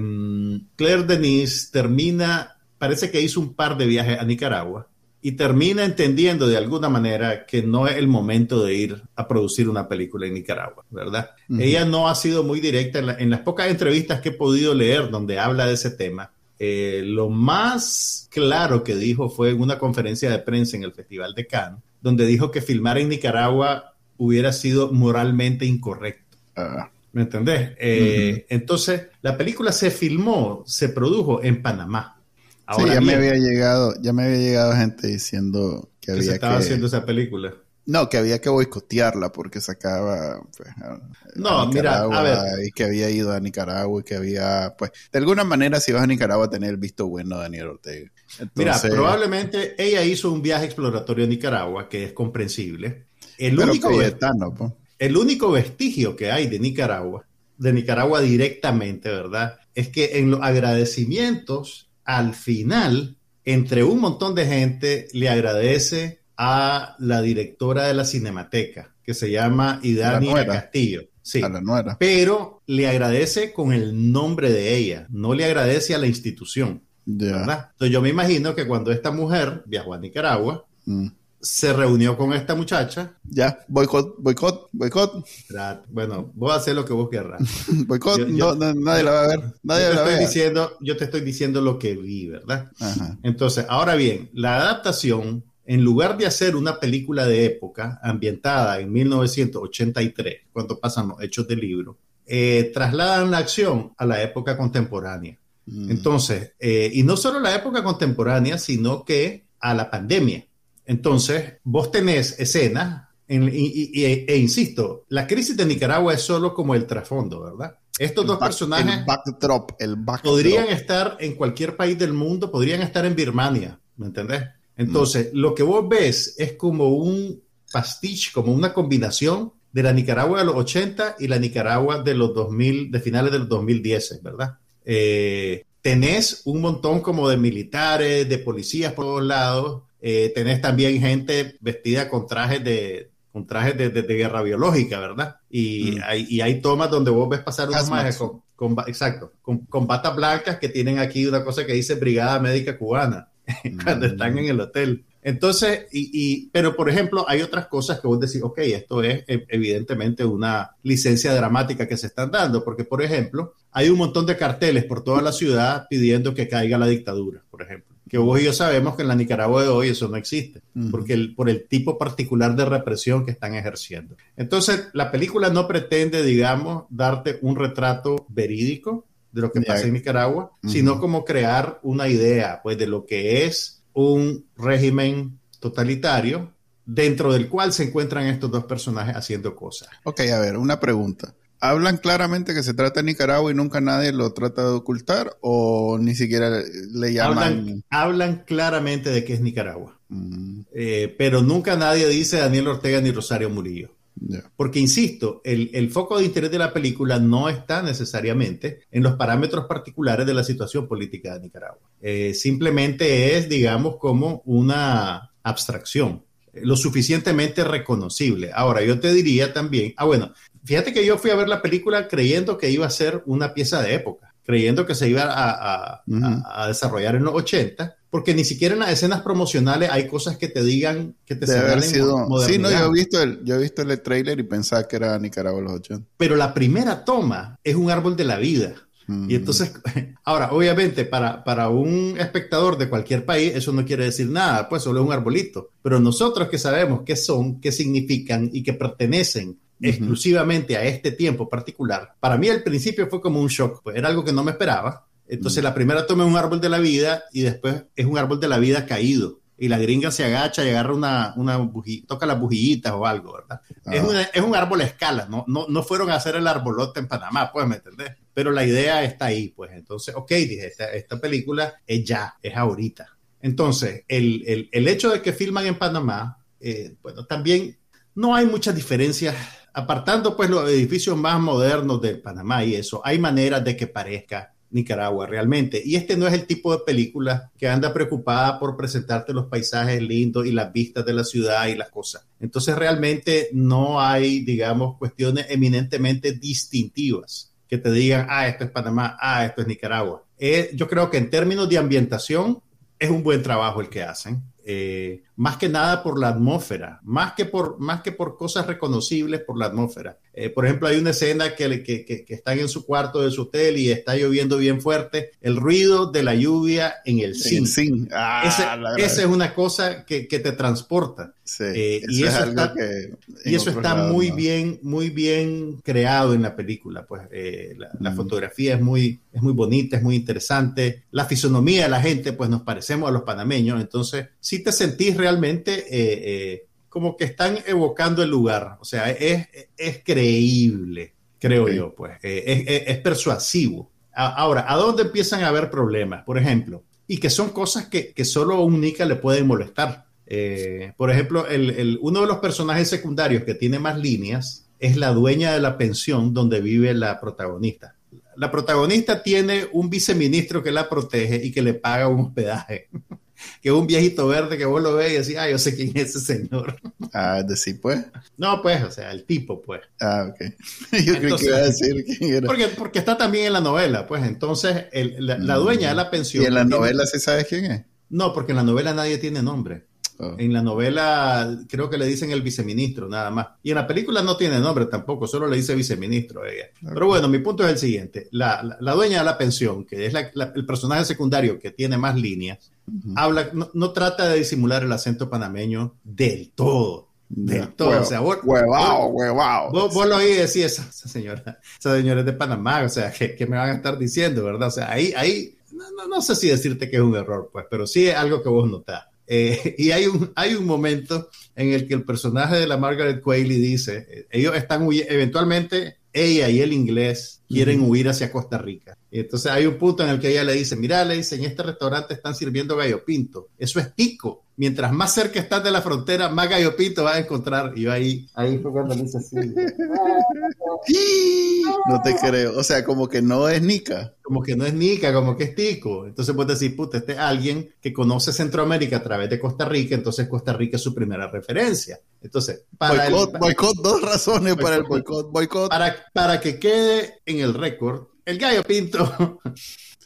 Claire Denis termina, parece que hizo un par de viajes a Nicaragua y termina entendiendo de alguna manera que no es el momento de ir a producir una película en Nicaragua, ¿verdad? Ella no ha sido muy directa en, la- en las pocas entrevistas que he podido leer donde habla de ese tema. eh, lo más claro que dijo fue en una conferencia de prensa en el Festival de Cannes, donde dijo que filmar en Nicaragua hubiera sido moralmente incorrecto. Ah, ¿Me entendés? Eh, Entonces, la película se filmó, se produjo en Panamá. sí, Ahora ya me había llegado, ya me había llegado gente diciendo que que había se estaba que, haciendo esa película. no, que había que boicotearla porque sacaba pues, a- No, a mira, a ver. y que había ido a Nicaragua y que había, pues, de alguna manera si vas a Nicaragua tener el visto bueno de Daniel Ortega. Mira, probablemente ella hizo un viaje exploratorio a Nicaragua, que es comprensible. El pero único, Cayetano, pues. El único vestigio que hay de Nicaragua, de Nicaragua directamente, ¿verdad? Es que en los agradecimientos, al final, entre un montón de gente, le agradece a la directora de la Cinemateca, que se llama Idania. Castillo. Sí. a la nuera. Pero le agradece con el nombre de ella, no le agradece a la institución, Ya. ¿verdad? Entonces yo me imagino que cuando esta mujer viajó a Nicaragua, Mm. Se reunió con esta muchacha, Ya, boicot, boicot, boicot, bueno, vos haces lo que vos querrás. boicot, no, no, nadie la va a ver, nadie yo, te la a estoy diciendo, yo te estoy diciendo lo que vi, ¿verdad? Ajá. Entonces, ahora bien, la adaptación, en lugar de hacer una película de época ambientada en 1983, cuando pasan los hechos del libro, eh, trasladan la acción a la época contemporánea. Mm. Entonces, eh, y no solo la época contemporánea, sino que a la pandemia. Entonces, vos tenés escenas, en- y, e insisto, la crisis de Nicaragua es solo como el trasfondo, ¿verdad? Estos El dos back- personajes El backdrop, el backdrop. podrían estar en cualquier país del mundo, podrían estar en Birmania, ¿me entendés? Entonces, lo que vos ves es como un pastiche, como una combinación de la Nicaragua de los 80 y la Nicaragua de los 2000, de finales de los 2010, ¿verdad? Eh, tenés un montón como de militares, de policías por todos lados, eh, tenés también gente vestida con trajes de con trajes de, de- de guerra biológica, ¿verdad? Y, Mm. hay, y hay tomas donde vos ves pasar Hazmat. majes con, con exacto, con, con batas blancas que tienen aquí una cosa que dice Brigada Médica Cubana cuando Mm. están en el hotel. Entonces, y, y- pero por ejemplo, hay otras cosas que vos decís, ok, esto es eh, evidentemente una licencia dramática que se están dando, porque por ejemplo, hay un montón de carteles por toda la ciudad pidiendo que caiga la dictadura, por ejemplo. Que vos y yo sabemos que en la Nicaragua de hoy eso no existe, porque el, por el tipo particular de represión que están ejerciendo. Entonces, la película no pretende, digamos, darte un retrato verídico de lo que Ya. pasa en Nicaragua, sino como crear una idea, pues, de lo que es un régimen totalitario dentro del cual se encuentran estos dos personajes haciendo cosas. Ok, a ver, una pregunta. ¿Hablan claramente que se trata de Nicaragua y nunca nadie lo trata de ocultar o ni siquiera le llaman? Hablan, hablan claramente de que es Nicaragua, Mm, eh, pero nunca nadie dice Daniel Ortega ni Rosario Murillo. Porque, insisto, el, el foco de interés de la película no está necesariamente en los parámetros particulares de la situación política de Nicaragua. Eh, simplemente es, digamos, como una abstracción, eh, lo suficientemente reconocible. Ahora, yo te diría también, ah, bueno, fíjate que yo fui a ver la película creyendo que iba a ser una pieza de época, creyendo que se iba a, a- Ujú. a- a desarrollar en los 80, porque ni siquiera en las escenas promocionales hay cosas que te digan que te Debe haber sido. Sí, no, yo he visto el, yo he visto el trailer y pensaba que era Nicaragua los 80. Pero la primera toma es un árbol de la vida. Mm. Y entonces, ahora, obviamente, para, para un espectador de cualquier país, eso no quiere decir nada, pues solo es un arbolito. Pero nosotros que sabemos qué son, qué significan y que pertenecen exclusivamente a este tiempo particular, para mí al principio fue como un shock, pues era algo que no me esperaba. Entonces, la primera toma es un árbol de la vida y después es un árbol de la vida caído y la gringa se agacha y agarra una, una toca las bujillitas o algo, ¿verdad? Es, ah. es, un árbol a escala, ¿no? ¿no? No fueron a hacer el arbolote en Panamá, pues, ¿me entendés? Pero la idea está ahí, pues. Entonces, ok, dije, esta, esta película es ya, es ahorita. Entonces, el, el, el hecho de que filman en Panamá, eh, bueno, también no hay muchas diferencias apartando pues los edificios más modernos de Panamá y eso, hay maneras de que parezca Nicaragua realmente. Y este no es el tipo de película que anda preocupada por presentarte los paisajes lindos y las vistas de la ciudad y las cosas. Entonces realmente no hay, digamos, cuestiones eminentemente distintivas que te digan, ah, esto es Panamá, ah, esto es Nicaragua. Eh, yo creo que en términos de ambientación es un buen trabajo el que hacen. Eh, más que nada por la atmósfera, más que por, más que por cosas reconocibles por la atmósfera. Eh, por ejemplo, hay una escena que, que, que, están en su cuarto de su hotel y está lloviendo bien fuerte, el ruido de la lluvia en el zinc. Ah, esa es una cosa que, te transporta. Eh, y, eso está, y eso está muy bien, muy bien creado en la película. Pues la, mm. fotografía es muy, es muy bonita, es muy interesante. La fisonomía de la gente, pues nos parecemos a los panameños. Entonces, si te sentís realmente eh, eh, como que están evocando el lugar. O sea, es, es creíble, creo yo, pues. Eh, es, persuasivo. ahora, ¿a dónde empiezan a haber problemas? Por ejemplo, y que son cosas que, que solo a un Nika le pueden molestar. por ejemplo, el, uno de los personajes secundarios que tiene más líneas es la dueña de la pensión donde vive la protagonista. La protagonista tiene un viceministro que la protege y que le paga un hospedaje. que un viejito verde que vos lo ves y decís, ah, yo sé quién es ese señor. Ah, de sí, pues. No, pues, o sea, el tipo, pues. Ah, ok. Yo creo que iba a decir quién era. Porque, porque está también en la novela, pues, entonces, la, mm. dueña de la pensión. ¿Y en la novela sí sabes quién es? No, porque en la novela nadie tiene nombre. Oh. En la novela creo que le dicen el viceministro, nada más. Y en la película no tiene nombre tampoco, solo le dice viceministro a ella. Pero bueno, mi punto es el siguiente. La, la, dueña de la pensión, que es el personaje secundario que tiene más líneas, habla, no, trata de disimular el acento panameño del todo. Del todo. o sea, vos, vos, lo oí decir, esa, señora, esa señora es de Panamá, o sea, ¿qué, me van a estar diciendo, verdad? O sea, ahí, ahí no, no, sé si decirte que es un error, pues, pero sí es algo que vos notás. Eh, y hay un, hay un momento en el que el personaje de la Margaret Qualley dice, eh, ellos están eventualmente ella y el inglés quieren huir hacia Costa Rica. Y entonces hay un punto en el que ella le dice, mira, le dice, en este restaurante están sirviendo gallo pinto. Eso es tico mientras más cerca estás de la frontera, más gallo pinto vas a encontrar. Y yo ahí, ahí fue cuando dice así. no te creo. O sea, como que no es Nica. Como que no es Nica, como que es Tico. Entonces puedes decir, puta, este es alguien que conoce Centroamérica a través de Costa Rica, entonces Costa Rica es su primera referencia. Entonces, para boicot, el, boicot dos razones para el boicot, boicot. Para, para que quede en el récord, el gallo pinto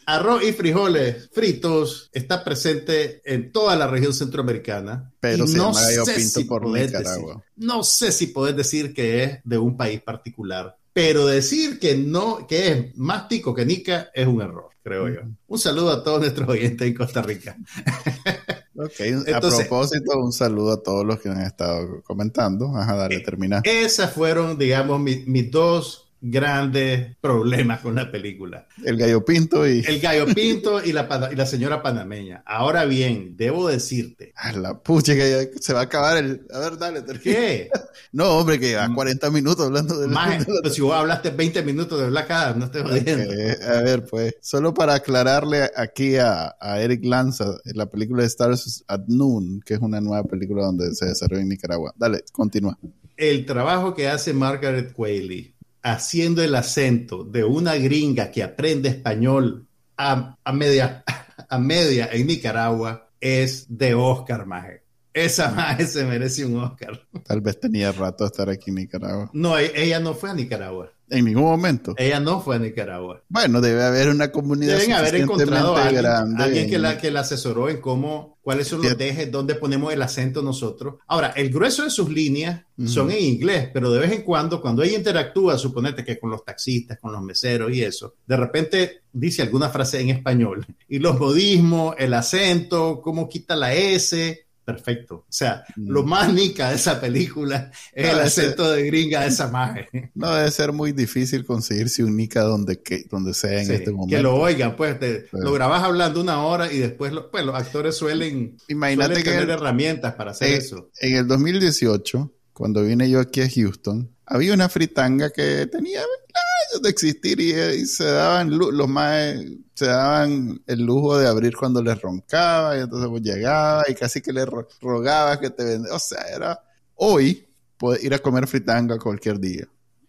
Arroz y frijoles fritos está presente en toda la región centroamericana. Pero no sé si por Nicaragua. no sé si podés decir que es de un país particular, pero decir que no, que es más tico que nica es un error, creo yo. Un saludo a todos nuestros oyentes en Costa Rica. Ok, a propósito, un saludo a todos los que han estado comentando. Ajá, dale, eh, termina. Esas fueron, digamos, mis dos grandes problemas con la película. El gallo pinto y... El gallo pinto y la, y la señora panameña. Ahora bien, debo decirte... A la pucha que se va a acabar el... A ver, dale, ¿Qué? no, hombre, que lleva 40 minutos hablando de... Más, pues si vos hablaste 20 minutos de Black Adam, no estoy jodiendo. A ver, pues, solo para aclararle aquí a, a Eric Lanza, la película de Stars at Noon, que es una nueva película donde se desarrolla en Nicaragua. Dale, continúa. El trabajo que hace Margaret Qualley haciendo el acento de una gringa que aprende español a, media, a media en Nicaragua es de Oscar, maje. Esa maje se merece un Oscar. Tal vez tenía rato de estar aquí en Nicaragua. No, e, ella no fue a Nicaragua. En ningún momento. Ella no fue a Nicaragua. Bueno, debe haber una comunidad Deben haber encontrado a alguien, grande. alguien que, la, que la asesoró en cómo, cuáles son los dejes, dónde ponemos el acento nosotros. Ahora, el grueso de sus líneas son en inglés, pero de vez en cuando, cuando ella interactúa, suponete que con los taxistas, con los meseros y eso, de repente dice alguna frase en español. Y los modismos, el acento, cómo quita la S. Perfecto. O sea, Mm. lo más nica de esa película es No, el acento de gringa de esa maje. No debe ser muy difícil conseguirse un Nika donde, que, donde sea en Sí, este momento. que lo oigan, pues te- Sí. lo grabas hablando una hora y después lo- pues, los actores suelen, Imagínate suelen que tener en, herramientas para hacer Eh, eso. en el 2018, cuando vine yo aquí a Houston, había una fritanga que tenía años de existir y, y se daban los más se daban el lujo de abrir cuando les roncaba y entonces llegaba y casi que le ro- rogaba que te vendiera. O sea, era hoy puedes ir a comer fritanga cualquier día.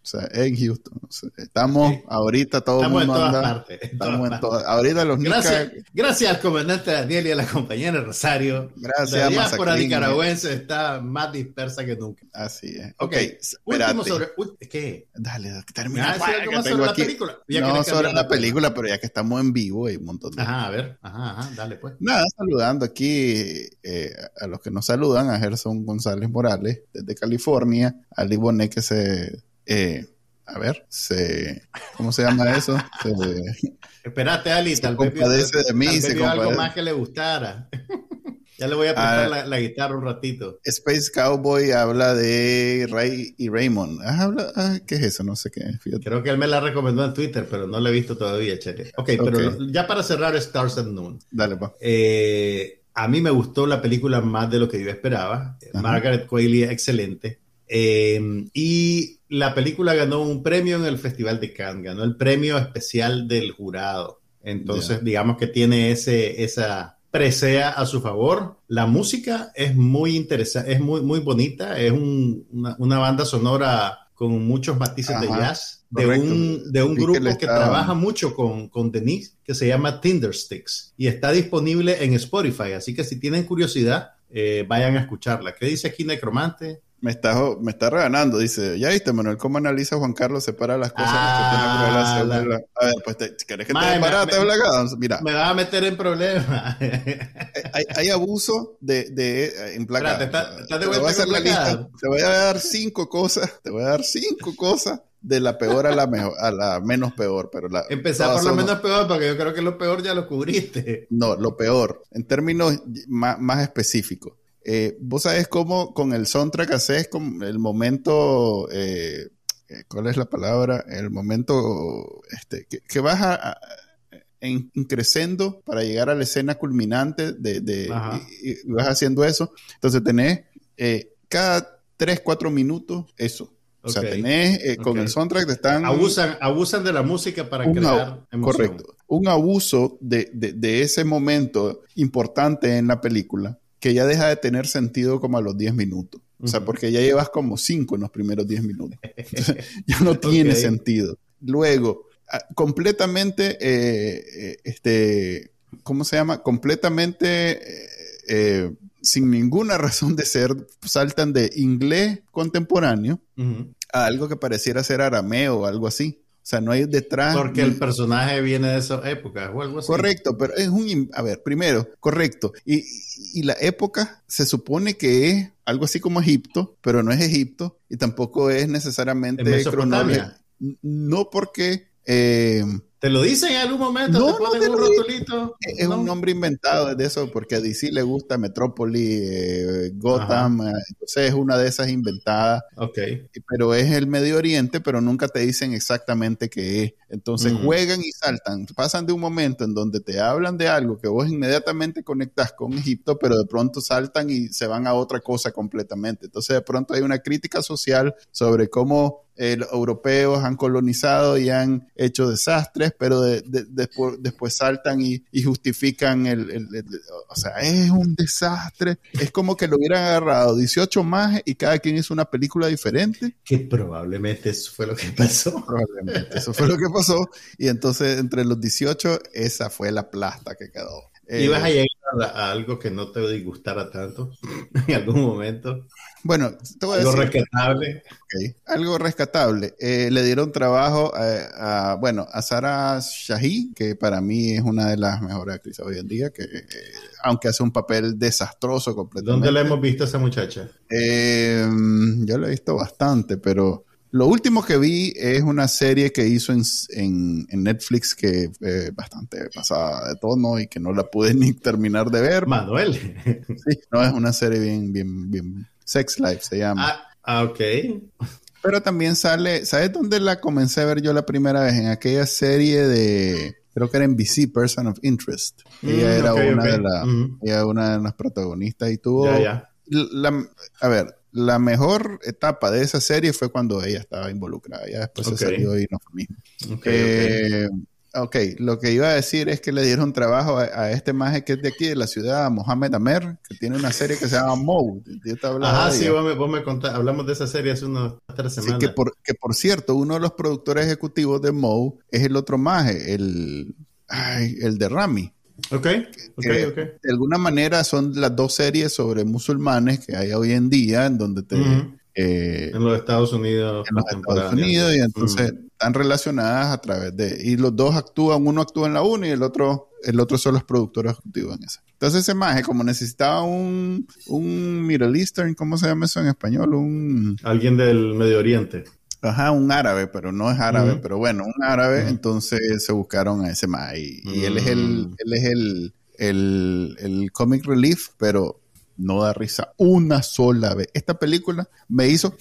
O sea, en Houston. O sea, estamos Sí. ahorita todo el Estamos en mundo todas anda. partes. en Estamos todas en todas- Ahorita los Gracias, gracias al comandante Daniel y a la compañera Rosario. Gracias, la diáspora Mazatlán. nicaragüense está más dispersa que nunca. Así es. Ok, Ok, Último sobre... ¿Qué? Dale, ¿Me termina. vas a decir algo que más tengo sobre la película? Ya no sobre la película, pero ya que estamos en vivo hay un montón de... Ajá, a ver. Ajá, ajá, dale pues. Nada, saludando aquí eh, a los que nos saludan, a Gerson González Morales desde California, a Lee Bonet que se... eh, a ver, se... ¿Cómo se llama eso? Se, Espérate, Ali, Se tal vez de mí, tal se algo más que le gustara. ya le voy a Ah. la, la guitarra un ratito. Space Cowboy habla de Ray y Raymond. Ah, habla- ah, ¿Qué es eso? No sé qué. Fíjate. Creo que él me la recomendó en Twitter, pero no la he visto todavía, Chele. Ok, pero Ok. lo- ya para cerrar Stars and Noon. Dale, pa. Eh, a mí me gustó la película más de lo que yo esperaba. Ajá. Margaret Qualley, excelente. Eh, y la película ganó un premio en el Festival de Cannes, ganó el premio especial del jurado. Entonces, digamos que tiene ese, esa presea a su favor. La música es muy interesante, es muy, muy bonita, es un- una, una banda sonora con muchos matices de jazz, de correcto. un, de un grupo que, está- trabaja mucho con, con Denise, que se llama Tindersticks, y está disponible en Spotify, así que si tienen curiosidad, eh, vayan a escucharla. ¿Qué dice aquí Necromante? Me está, me está reganando, dice, ya viste, Manuel, cómo analiza Juan Carlos, separa las cosas Ah, que tiene revelación la- la- A ver, pues, te, querés que Mae, te Blagado? Mira, Me va a meter en problemas. hay, hay abuso de, de en placa. Espérate, ¿está- te voy a hacer la lista. Te voy a dar cinco cosas, te voy a dar cinco cosas de la peor a la mejor, a la menos peor, pero la Empezar por son- menos peor, porque yo creo que lo peor ya lo cubriste. No, lo peor, en términos más, más específicos. Eh, Vos sabés cómo con el soundtrack haces con el momento, eh, eh, ¿cuál es la palabra? El momento este, que, que vas a, a- en, increciendo para llegar a la escena culminante de, y, y vas haciendo eso. Entonces tenés eh, cada 3, 4 minutos eso. O sea, tenés eh, con el soundtrack te están... Abusan, abusan de la música para crear emoción. Correcto. Un abuso de, de- de ese momento importante en la película que ya deja de tener sentido como a los 10 minutos. O sea, porque ya llevas como 5 en los primeros 10 minutos. Entonces, ya no tiene sentido. Luego, completamente, eh, eh, este, ¿cómo se llama? Completamente, eh, sin ninguna razón de ser, saltan de inglés contemporáneo a algo que pareciera ser arameo o algo así. O sea, no hay detrás. Porque el personaje viene de esa época o algo así. Correcto, pero es un... A ver, primero, correcto. Y, y la época se supone que es algo así como Egipto, pero no es Egipto y tampoco es necesariamente cronológico. No porque eh, ¿Te lo dicen en algún momento? No, ¿Te no ponen te un rotulito? es No. un nombre inventado de eso porque a DC le gusta Metrópoli, eh, Gotham, eh, entonces es una de esas inventadas Ok. pero es el Medio Oriente, pero nunca te dicen exactamente qué es. Entonces juegan y saltan, pasan de un momento en donde te hablan de algo que vos inmediatamente conectas con Egipto, pero de pronto saltan y se van a otra cosa completamente. Entonces de pronto hay una crítica social sobre cómo eh, los europeos han colonizado y han hecho desastres, pero de- de- después, después saltan y, y justifican el, el- el- O sea, es un desastre. Es como que lo hubieran agarrado 18 más y cada quien hizo una película diferente. Que probablemente eso fue lo que pasó. Probablemente. Eso fue lo que pasó. Y entonces, entre los 18, esa fue la plasta que quedó. Eh, Ibas a llegar a, algo que no te disgustara tanto en algún momento? Bueno, te voy a Algo decir. rescatable. Algo rescatable. Eh, le dieron trabajo a, a, bueno, a Sara Shahi, que para mí es una de las mejores actrices hoy en día, que eh, aunque hace un papel desastroso completamente. ¿Dónde la hemos visto a esa muchacha? Eh, yo lo he visto bastante, pero lo último que vi es una serie que hizo en, en- en Netflix que es bastante pasada de tono y que no la pude ni terminar de ver. Manuel. Sí, no, es una serie bien, bien, bien. Sex Life se llama. ah, ah, ok. Pero también sale, ¿sabes dónde la comencé a ver yo la primera vez? En aquella serie de, creo que era NBC, Person of Interest. Ella Mm, era ok, una de las, Mm. ella era una de las protagonistas y tuvo, Ya, ya. la- a ver, la mejor etapa de esa serie fue cuando ella estaba involucrada. Ya después se salió y no fue mismo. Eh, ok, lo que iba a decir es que le dieron trabajo a, a este maje que es de aquí, de la ciudad, Mohamed Amer, que tiene una serie que se llama Ajá, de sí, vos me, vos me contás, hablamos de esa serie hace unas tres Sí, semanas. que por, que por cierto, uno de los productores ejecutivos de Moe es el otro maje, el, ay, el de Rami. Ok, ok, que ok. De alguna manera son las dos series sobre musulmanes que hay hoy en día, en donde te... eh, En los Estados Unidos en los Estados. Unidos y entonces Mm. están relacionadas a través de y los dos actúan uno actúa en la una y el otro el otro son los productores ejecutivos en esa entonces ese maje como necesitaba un un Middle Eastern ¿cómo se llama eso en español? un Alguien del Medio Oriente. Ajá, un árabe, pero no es árabe, pero bueno, un árabe, entonces se buscaron a ese ma y, y él es el, Mm. él es el, el, el comic relief, pero no da risa una sola vez. Esta película me hizo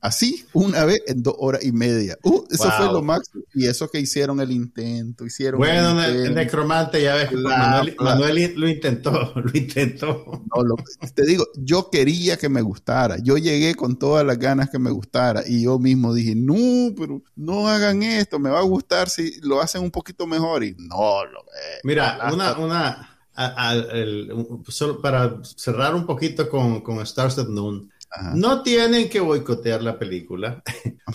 así una vez en dos horas y media. Uh, eso Wow. fue lo máximo. Y eso que hicieron el intento, hicieron Bueno, el necromante, ya ves Bla, Manuel, lo intentó, lo intentó. No, lo- te digo, yo quería que me gustara. Yo llegué con todas las ganas que me gustara. Y yo mismo dije, no, pero no hagan esto. Me va a gustar si lo hacen un poquito mejor. Y no, lo eh, Mira, hasta- una, una a- a- el- solo para cerrar un poquito con, con Stars at Noon, Ajá. no tienen que boicotear la película,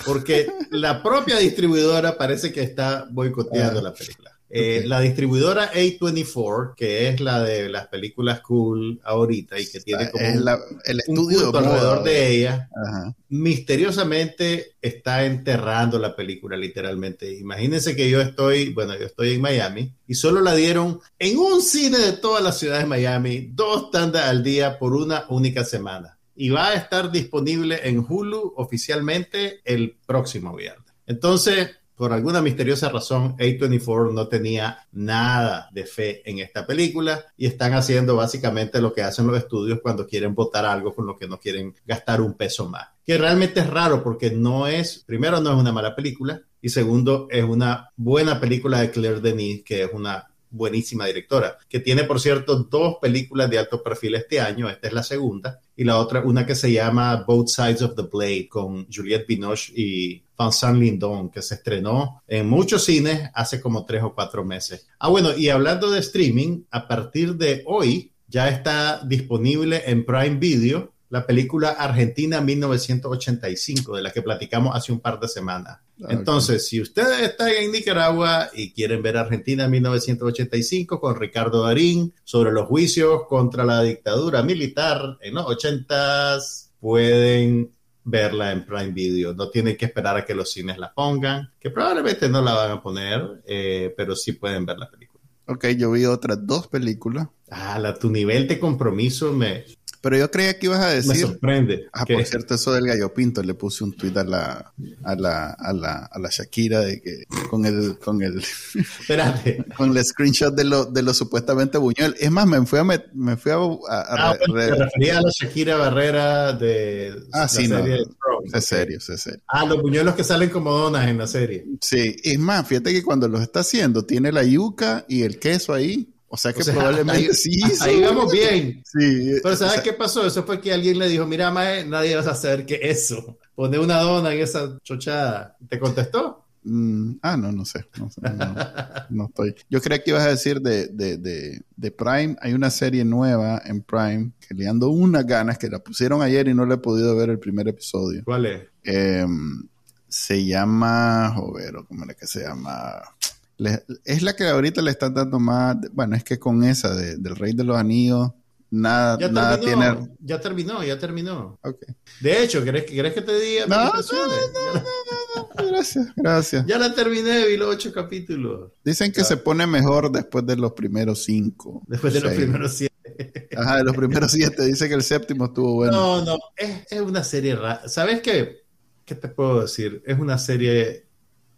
porque la propia distribuidora parece que está boicoteando la película. Eh. La distribuidora A24, que es la de las películas cool ahorita y que tiene como es un, la- el un estudio moda. alrededor de ella, Ajá. misteriosamente está enterrando la película literalmente. Imagínense que yo estoy, bueno, yo estoy en Miami y solo la dieron en un cine de todas las ciudades de Miami, dos tandas al día por una única semana. Y va a estar disponible en Hulu oficialmente el próximo viernes. Entonces, por alguna misteriosa razón, A24 no tenía nada de fe en esta película y están haciendo básicamente lo que hacen los estudios cuando quieren votar algo con lo que no quieren gastar un peso más. Que realmente es raro porque no es, primero no es una mala película y segundo es una buena película de Claire Denis, que es una buenísima directora, que tiene, por cierto, dos películas de alto perfil este año, esta es la segunda, y la otra, una que se llama Both Sides of the Blade, con Juliette Binoche y Vincent Lindon, que se estrenó en muchos cines hace como tres o cuatro meses. Ah, bueno, y hablando de streaming, a partir de hoy ya está disponible en Prime Video la película Argentina 1985, de la que platicamos hace un par de semanas. Ah, Entonces, si ustedes están en Nicaragua y quieren ver Argentina 1985 con Ricardo Darín sobre los juicios contra la dictadura militar en los 80s, pueden verla en Prime Video. No tienen que esperar a que los cines la pongan, que probablemente no la van a poner, eh, pero sí pueden ver la película. Ok, yo vi otras dos películas, Ah, la, tu nivel de compromiso me, pero yo creía que ibas a me decir... sorprende. Ah, que- por cierto, eso del gallo pinto, le puse un tuit a la, a la, a la, a la Shakira de que con el, con el, Espérate. con el screenshot de lo, de lo supuestamente Buñuel. Es más, me fui a, met- me fui a, a- a Ah, re- bueno, re- te refería a la Shakira Barrera de Ah, la sí, no. serie de Thrones. es serio, es serio. Ah, los buñuelos que salen como donas en la serie. Sí, es más, fíjate que cuando los está haciendo, tiene la yuca y el queso ahí. O sea que O sea, probablemente ahí- sí. Ahí vamos bien. Sí. Pero o ¿sabes sea, qué pasó? Eso fue que alguien le dijo, mira, mae, nadie va a saber qué es eso. Pone una dona en esa chochada. ¿Te contestó? mm, ah, no, no sé. No, sé, no, no estoy. Yo creía que ibas a decir de, de, de, de Prime. Hay una serie nueva en Prime que le ando unas ganas que la pusieron ayer y no le he podido ver el primer episodio. ¿Cuál es? Eh, se llama, joder, ¿cómo era que se llama? Le- es la que ahorita le están dando más. Bueno, es que con esa de- del Rey de los Anillos, nada, Ya nada terminó, tiene. ya terminó, ya terminó. Ok. De hecho, ¿querés, que- ¿querés que te diga? No, mis no, impresiones? Ya- Gracias, gracias. Ya la terminé, vi los ocho capítulos. Dicen que se pone mejor después de los primeros cinco. Después de los primeros siete. Ajá, de los primeros siete. Dice que el séptimo estuvo bueno. No, no, es, es una serie rara. ¿Sabes qué? ¿Qué te puedo decir? Es una serie,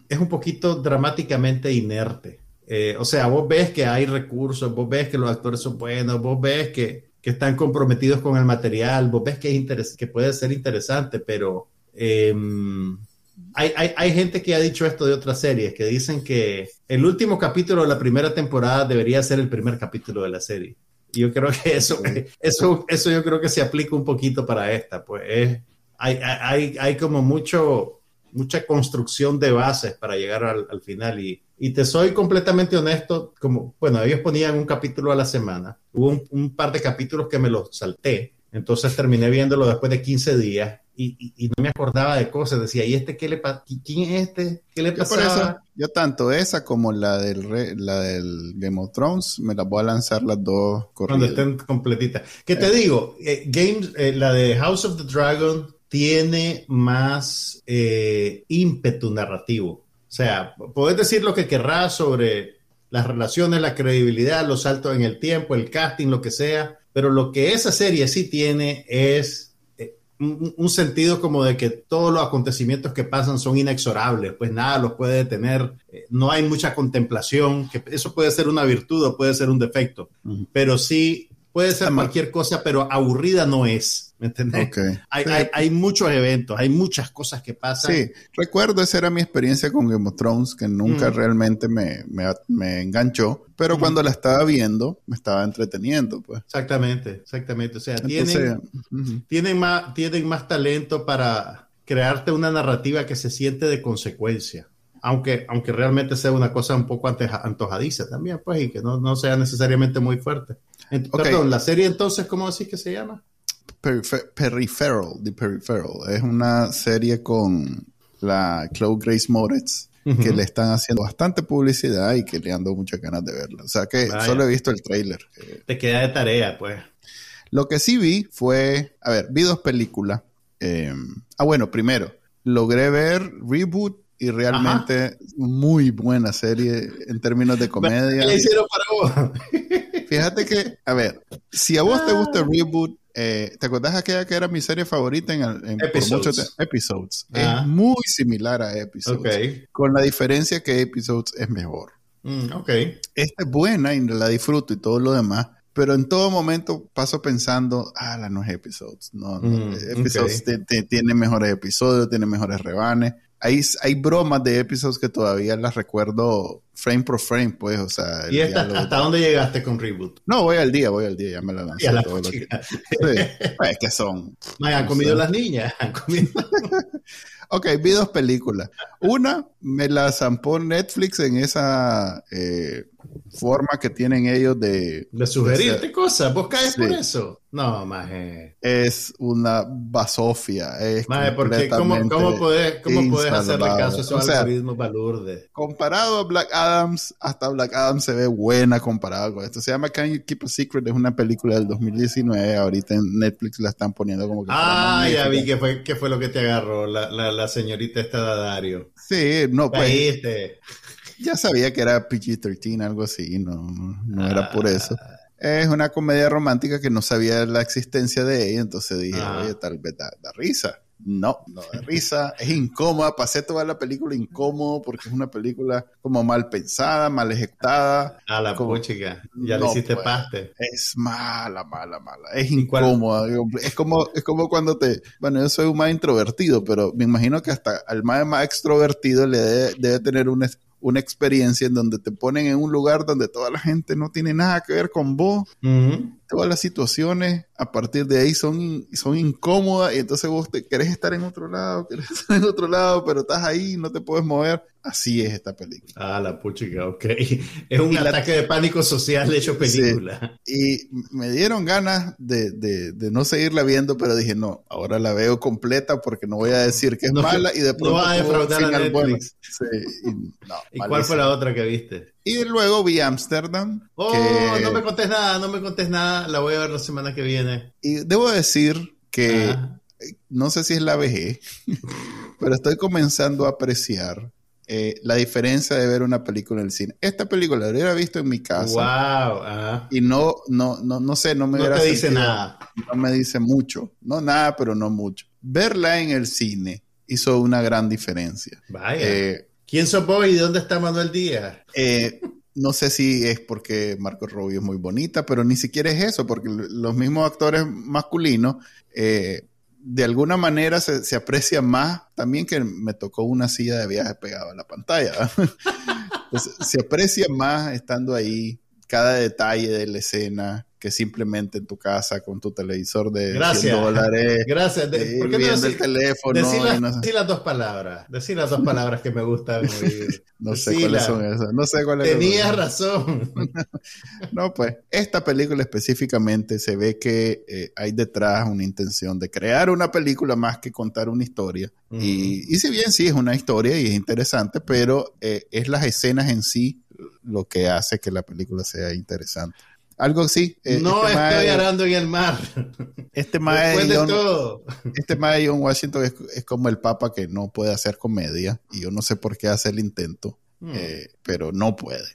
es un poquito dramáticamente inerte. Eh, o sea, vos ves que hay recursos, vos ves que los actores son buenos, vos ves que, que están comprometidos con el material, vos ves que, es interes- que puede ser interesante, pero eh, hay, hay, hay gente que ha dicho esto de otras series, que dicen que el último capítulo de la primera temporada debería ser el primer capítulo de la serie. Y yo creo que eso, eso, eso yo creo que se aplica un poquito para esta, pues es, hay, hay, hay como mucho, mucha construcción de bases para llegar al, al final y, y, te soy completamente honesto, como, bueno, ellos ponían un capítulo a la semana, hubo un, un par de capítulos que me los salté, entonces terminé viéndolo después de 15 días y, y, y, no me acordaba de cosas. Decía, ¿y este qué le pasa? ¿Quién es este? ¿Qué le pasa? pasaba? Yo, por eso, yo tanto esa como la del, re, la del Game of Thrones me las voy a lanzar las dos corridas. Cuando estén completitas. ¿Qué eh. te digo? Eh, Games, eh, la de House of the Dragon tiene más eh, ímpetu narrativo. O sea, podés decir lo que querrás sobre las relaciones, la credibilidad, los saltos en el tiempo, el casting, lo que sea, pero lo que esa serie sí tiene es un, un, sentido como de que todos los acontecimientos que pasan son inexorables, pues nada los puede detener, eh, no hay mucha contemplación, que eso puede ser una virtud o puede ser un defecto, uh -huh. pero sí puede ser cualquier cosa, pero aburrida no es, ¿me entiendes? Okay. Hay, sí. hay, hay, muchos eventos, hay muchas cosas que pasan. Sí, recuerdo, esa era mi experiencia con Game of Thrones, que nunca mm. realmente me, me, me, enganchó, pero mm. cuando la estaba viendo, me estaba entreteniendo, pues. Exactamente, exactamente. O sea, Entonces, tienen, uh -huh. tienen, más, tienen más talento para crearte una narrativa que se siente de consecuencia. Aunque, aunque realmente sea una cosa un poco antojadiza también, pues, y que no, no sea necesariamente muy fuerte. Okay. Perdón, la serie entonces, ¿cómo decís que se llama? Perifer Peripheral, The Peripheral. Es una serie con la Chloe Grace Moretz, uh -huh. que le están haciendo bastante publicidad y que le ando muchas ganas de verla. O sea que Vaya. solo he visto el trailer. Te queda de tarea, pues. Lo que sí vi fue, a ver, vi dos películas. Eh, ah, bueno, primero, logré ver Reboot y realmente Ajá. muy buena serie en términos de comedia. ¿Qué le hicieron para vos? Fíjate que, a ver, si a vos ah. te gusta Reboot, eh, ¿te acordás aquella que era mi serie favorita en, en episodes? Por episodes. Ah. Es muy similar a Episodes. Okay. Con la diferencia que Episodes es mejor. Mm, ok. Esta es buena y la disfruto y todo lo demás. Pero en todo momento paso pensando, ah, la no es Episodes. No, no. Mm, episodes okay. tiene mejores episodios, tiene mejores rebanes hay, hay bromas de episodios que todavía las recuerdo frame por frame, pues, o sea. ¿Y esta, hasta dónde llegaste con Reboot? No, voy al día, voy al día, ya me la lancé. La todo lo que... sí. Es que son. Man, han comido sea... las niñas, han comido. ok, vi dos películas. Una me la zampó Netflix en esa eh, forma que tienen ellos de... De sugerirte de cosas, vos caes sí. por eso. No, maje. Es una basofia. Es maje, porque ¿cómo, cómo podés, cómo podés hacerle caso a esos o sea, algoritmos balurdes? Comparado a Black Adams, hasta Black Adams se ve buena comparado con esto. Se llama Can You Keep a Secret, es una película del 2019. Ahorita en Netflix la están poniendo como que... Ah, ya vi que fue, que fue lo que te agarró la, la, la señorita esta de Dario. Sí, no, pues... Caíste. Ya sabía que era PG-13, algo así, no, no, ah. era por eso. Es una comedia romántica que no sabía la existencia de ella, entonces dije, ah. oye, tal vez da, da, risa. No, no da risa, es incómoda, pasé toda la película incómodo porque es una película como mal pensada, mal ejecutada. A la como, chica, ya no, le hiciste pues, paste. Es mala, mala, mala, es incómoda. Es como, es como cuando te, bueno, yo soy un más introvertido, pero me imagino que hasta al más, más extrovertido le debe, debe tener un una experiencia en donde te ponen en un lugar donde toda la gente no tiene nada que ver con vos. Todas las situaciones a partir de ahí son, son incómodas y entonces vos te querés estar en otro lado, querés estar en otro lado, pero estás ahí, no te puedes mover. Así es esta película. Ah, la puchica, ok. Es un ataque de pánico social hecho película. Y me dieron ganas de, de, de, no seguirla viendo, pero dije, no, ahora la veo completa porque no voy a decir que es mala y de pronto... No va a defraudar a Netflix. Sí, y, no, ¿Y cuál fue la otra que viste? Y luego vi Amsterdam. Oh, que... no me contés nada, no me contés nada. La voy a ver la semana que viene. Y debo decir que ah. no sé si es la vejez, pero estoy comenzando a apreciar eh, la diferencia de ver una película en el cine. Esta película la hubiera visto en mi casa. Wow. Ah. Y no, no, no, no sé, no me no te dice nada. No me dice mucho. No nada, pero no mucho. Verla en el cine hizo una gran diferencia. Vaya. Eh, ¿Quién sos vos y dónde está Manuel Díaz? Eh, no sé si es porque Marco Robbie es muy bonita, pero ni siquiera es eso, porque los mismos actores masculinos, eh, de alguna manera se, se, aprecia más también que me tocó una silla de viaje pegada a la pantalla. Se aprecia más estando ahí cada detalle de la escena que simplemente en tu casa con tu televisor de Gracias. 100 dólares. Gracias. De, ¿Por qué no decir, el teléfono. Decir, la, no sé. decir, las dos palabras. Decir las dos palabras que me gustan no sé cuáles son esas. No sé cuáles Tenías son. razón. no, pues, esta película específicamente se ve que eh, hay detrás una intención de crear una película más que contar una historia. Uh -huh. y, y, si bien sí es una historia y es interesante, pero eh, es las escenas en sí lo que hace que la película sea interesante. Algo así. Eh, no este estoy arando en el mar. Este mae de, John, este mae John Washington es, es, como el papa que no puede hacer comedia y yo no sé por qué hace el intento. Hmm. Eh, pero no puede.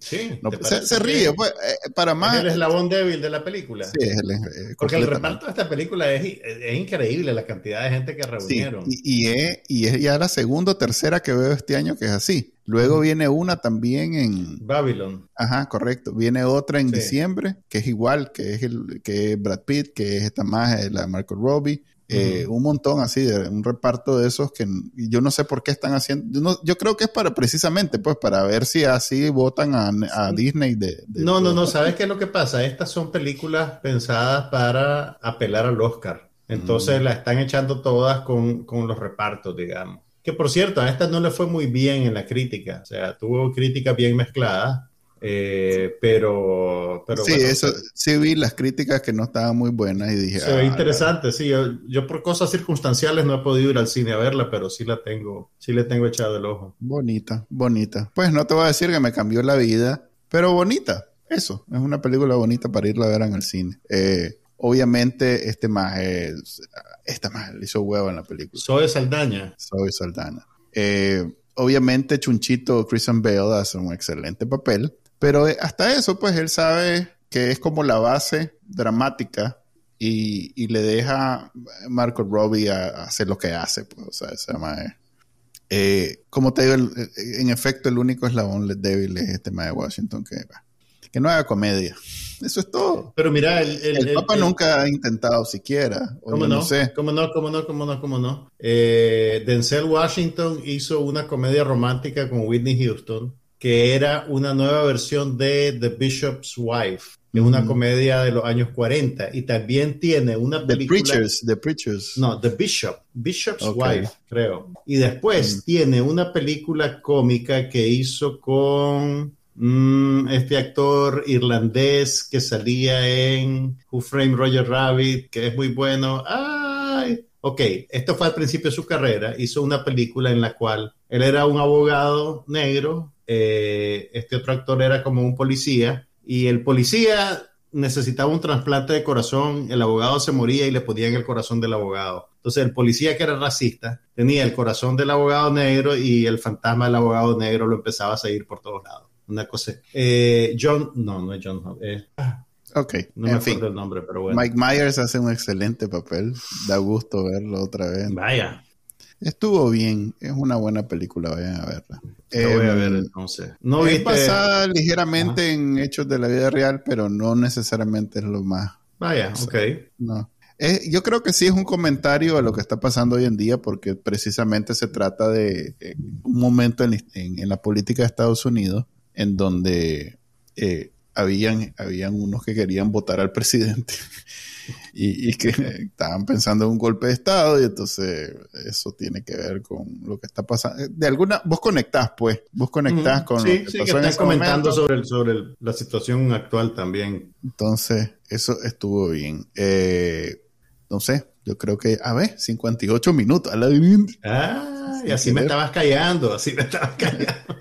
Sí, no, se, se, ríe. Pues, eh, para más. Es el eslabón débil de la película. Sí, es el, eh, Porque el reparto de esta película es, es, increíble, la cantidad de gente que reunieron. Sí, y, y, es, y es ya la segunda o tercera que veo este año que es así. Luego viene una también en Babylon. Ajá, correcto. Viene otra en sí. diciembre, que es igual, que es el que es Brad Pitt, que es esta más la Marco Robbie. Eh, un montón así, de un reparto de esos que yo no sé por qué están haciendo. Yo, no, yo creo que es para precisamente, pues, para ver si así votan a, a Disney de, de, No, no, no, ¿sabes qué es lo que pasa? Estas son películas pensadas para apelar al Oscar. Entonces mm. la están echando todas con, con los repartos, digamos. Que por cierto, a esta no le fue muy bien en la crítica. O sea, tuvo críticas bien mezcladas. Eh, pero, pero sí, bueno, eso sí vi las críticas que no estaban muy buenas y dije. Se ve ah, interesante, la... sí. Yo, yo, por cosas circunstanciales no he podido ir al cine a verla, pero sí la tengo, sí le tengo echado el ojo. Bonita, bonita. Pues no te voy a decir que me cambió la vida, pero bonita. Eso, es una película bonita para irla a ver en el cine. Eh, obviamente, este más es, esta más le hizo huevo en la película. Soy Saldaña. Soy Saldaña. Eh, obviamente, Chunchito Christian Bale hace un excelente papel. Pero hasta eso, pues él sabe que es como la base dramática y, y le deja Marco Robbie a, a, hacer lo que hace. Pues, o sea, se llama, eh, como te digo, el, en efecto, el único eslabón débil es este tema de Washington que, que no haga comedia. Eso es todo. Pero mira, el, el, el Papa nunca ha intentado siquiera. ¿Cómo no? no sé. ¿Cómo no? ¿Cómo no? ¿Cómo no? ¿Cómo no? Eh, Denzel Washington hizo una comedia romántica con Whitney Houston que era una nueva versión de The Bishop's Wife, que es una mm. comedia de los años 40, y también tiene una película... The Preachers, The Preachers. No, The Bishop, Bishop's okay. Wife, creo. Y después mm. tiene una película cómica que hizo con mm, este actor irlandés que salía en Who Framed Roger Rabbit, que es muy bueno. ¡Ay! Ok, esto fue al principio de su carrera, hizo una película en la cual él era un abogado negro eh, este otro actor era como un policía y el policía necesitaba un trasplante de corazón, el abogado se moría y le ponían el corazón del abogado. Entonces el policía que era racista tenía el corazón del abogado negro y el fantasma del abogado negro lo empezaba a seguir por todos lados. Una cosa. Eh, John, no, no es John. Eh, ok, no en me fin. el nombre, pero bueno. Mike Myers hace un excelente papel. Da gusto verlo otra vez. Vaya. Estuvo bien, es una buena película, vayan a verla. Lo voy a ver entonces. No es viste... basada ligeramente Ajá. en hechos de la vida real, pero no necesariamente es lo más. Vaya, ok. No. Eh, yo creo que sí es un comentario a lo que está pasando hoy en día, porque precisamente se trata de eh, un momento en, en, en, la política de Estados Unidos en donde eh, habían, habían unos que querían votar al presidente y, y, que estaban pensando en un golpe de Estado y entonces eso tiene que ver con lo que está pasando. De alguna, vos conectás pues, vos conectás con sí, lo que sí, pasó que estás comentando momento. sobre, el, sobre el, la situación actual también. Entonces, eso estuvo bien. Eh, no sé, yo creo que, a ver, 58 minutos. A la Ah, y así me estabas callando, así me estabas callando.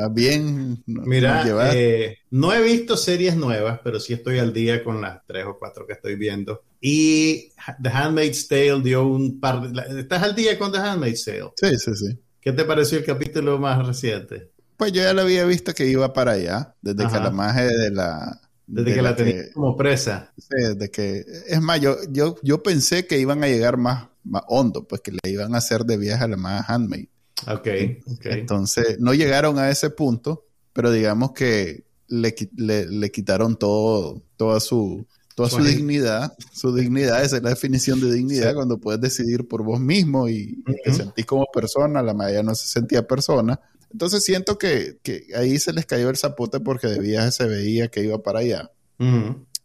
Más bien, no- Mira, eh, no he visto series nuevas, pero sí estoy al día con las tres o cuatro que estoy viendo. Y The Handmaid's Tale dio un par de... ¿Estás al día con The Handmaid's Tale? Sí, sí, sí. ¿Qué te pareció el capítulo más reciente? Pues yo ya la había visto que iba para allá, desde Ajá. que la magia de la... Desde de que la tenía como presa. sí, desde que, es más, yo, yo, yo pensé que iban a llegar más, más hondo, pues que le iban a hacer de viaje a la más handmaid. Ok, ok. Entonces, no llegaron a ese punto, pero digamos que le, le, le quitaron todo, toda su, toda Su dignidad, su dignidad, esa es la definición de dignidad, Sí. cuando puedes decidir por vos mismo y, y te sentís como persona, la mayoría no se sentía persona. Entonces siento que, que ahí se les cayó el zapote porque de viaje se veía que iba para allá.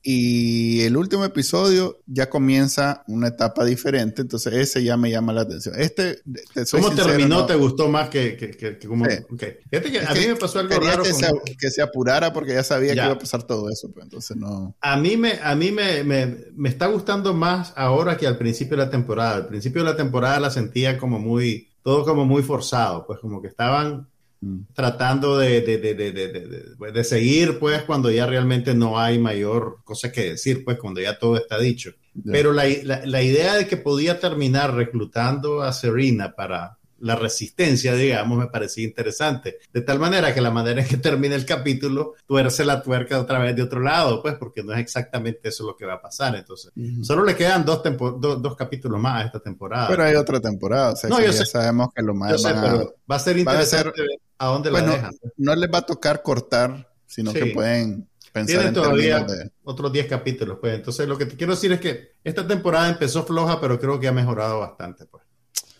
Y el último episodio ya comienza una etapa diferente, entonces ese ya me llama la atención. Este, te ¿Cómo sincero, terminó? no- ¿Te gustó más que, que, que, que como... Sí. ok. Fíjate que Es a mí me pasó algo raro que, con... se, que se apurara porque ya sabía Ya. que iba a pasar todo eso, pues entonces no. A mí, me, a mí me, me, me está gustando más ahora que al principio de la temporada. Al principio de la temporada la sentía como muy, todo como muy forzado, pues como que estaban Mm. tratando de, de, de, de, de, de- de seguir, pues cuando ya realmente no hay mayor cosa que decir, pues cuando ya todo está dicho. Pero la, la, la idea de que podía terminar reclutando a Serena para la resistencia, digamos, me parecía interesante. De tal manera que la manera en que termina el capítulo tuerce la tuerca otra vez de otro lado, pues porque no es exactamente eso lo que va a pasar. Entonces, solo le quedan dos, tempo- do- dos capítulos más a esta temporada. Pero hay otra temporada, o sea No, que yo ya sé. sabemos que lo Yo más sé, van a- pero va a ser van a interesante ser- a dónde Bueno, la dejan. no les va a tocar cortar, sino Sí. que pueden pensar Tienen en todavía de... otros 10 capítulos, pues. Entonces, lo que te quiero decir es que esta temporada empezó floja, pero creo que ha mejorado bastante, pues.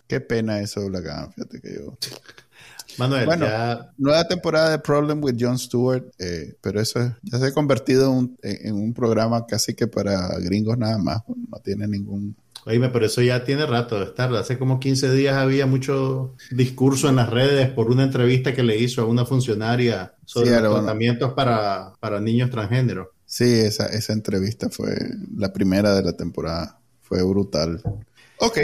Qué pena eso de Black fíjate que yo... Manuel, Bueno. ya Nueva temporada de Problem with Jon Stewart, eh, pero eso es- ya se ha convertido en un, en un programa casi que para gringos nada más, no tiene ningún... Oíme, pero eso ya tiene rato de estar. Hace como 15 días había mucho discurso en las redes por una entrevista que le hizo a una funcionaria sobre Sí, los bueno. tratamientos para, para niños transgénero. Sí, esa, esa entrevista fue la primera de la temporada. Fue brutal. Ok.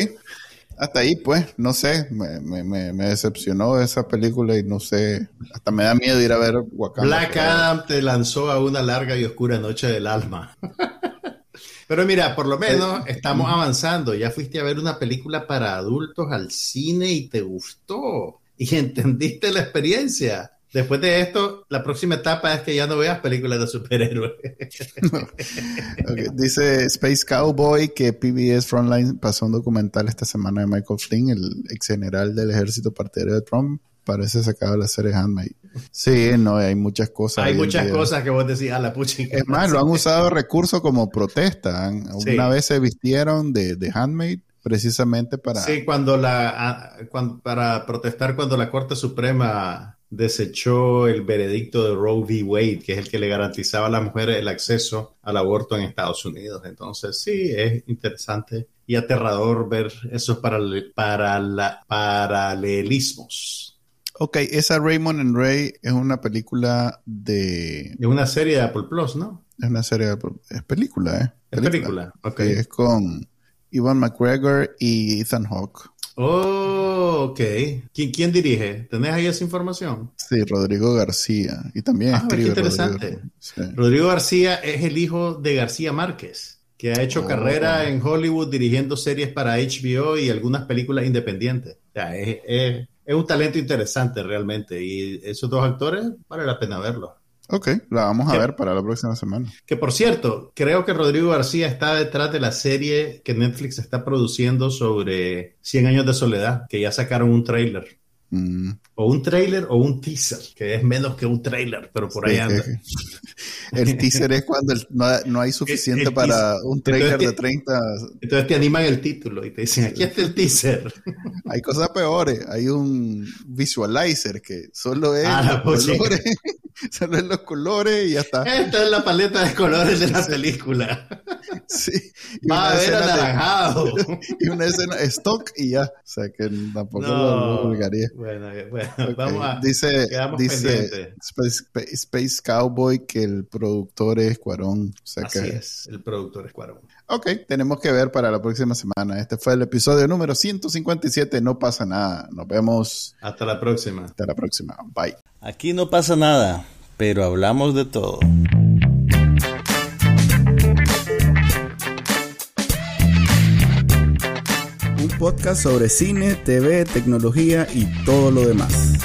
Hasta ahí, pues, no sé, me, me, me, decepcionó esa película y no sé, hasta me da miedo ir a ver Wakanda. Black Adam te lanzó a una larga y oscura noche del alma. Pero mira, por lo menos estamos avanzando. Ya fuiste a ver una película para adultos al cine y te gustó. Y entendiste la experiencia. Después de esto, la próxima etapa es que ya no veas películas de superhéroes. Dice Space Cowboy que PBS Frontline pasó un documental esta semana de Michael Flynn, el ex general del ejército partidario de Trump. Parece sacado de la serie Handmaid. Sí, no, hay muchas cosas. Hay muchas cosas que vos decís, a la pucha. Es más, lo han usado de recurso como protesta. Sí. Una vez se vistieron de, de handmaid precisamente para... Sí, cuando la, a- cuan- para protestar cuando la Corte Suprema desechó el veredicto de Roe v. Wade, que es el que le garantizaba a las mujeres el acceso al aborto en Estados Unidos. Entonces, sí, es interesante y aterrador ver esos parale- parala- paralelismos. Ok, esa Raymond and Ray es una película de... Es una serie de Apple Plus, ¿no? Es una serie de... Es película, ¿eh? Es película. Ok. Sí, es con Ivan McGregor y Ethan Hawke. Oh, ok. ¿Quién, quién dirige? ¿Tenés ahí esa información? Sí, Rodrigo García. Y también Ah, escribe qué interesante. Rodrigo. Sí. Rodrigo García es el hijo de García Márquez, que ha hecho Oh. carrera en Hollywood dirigiendo series para HBO y algunas películas independientes. O sea, es, es- es un talento interesante realmente y esos dos actores vale la pena verlos. Ok, la vamos a ver para la próxima semana. Que por cierto, creo que Rodrigo García está detrás de la serie que Netflix está produciendo sobre 100 años de soledad, que ya sacaron un tráiler. Mm, O un tráiler o un teaser, que es menos que un tráiler, pero por ahí sí, anda. el teaser es cuando el- no, no hay suficiente El- el para un trailer de 30. Entonces te animan el título y te dicen, aquí está el teaser. Hay cosas peores. Hay un visualizer que solo es Ah, colores. Solo los colores y ya está. Esta es la paleta de colores de la película. Sí. Y Va a una ver escena de- anaranjado. y una escena stock y ya. O sea que tampoco lo vulgaría. Bueno, bueno, Ok, vamos a. dice dice. Space, Space Cowboy que el productor es Cuarón. O sea Así que, es, el productor es Cuarón. Ok, tenemos que ver para la próxima semana. Este fue el episodio número 157. No pasa nada. Nos vemos Hasta la próxima. hasta la próxima. Bye. Aquí no pasa nada, pero hablamos de todo. Un podcast sobre cine, TV, tecnología y todo lo demás.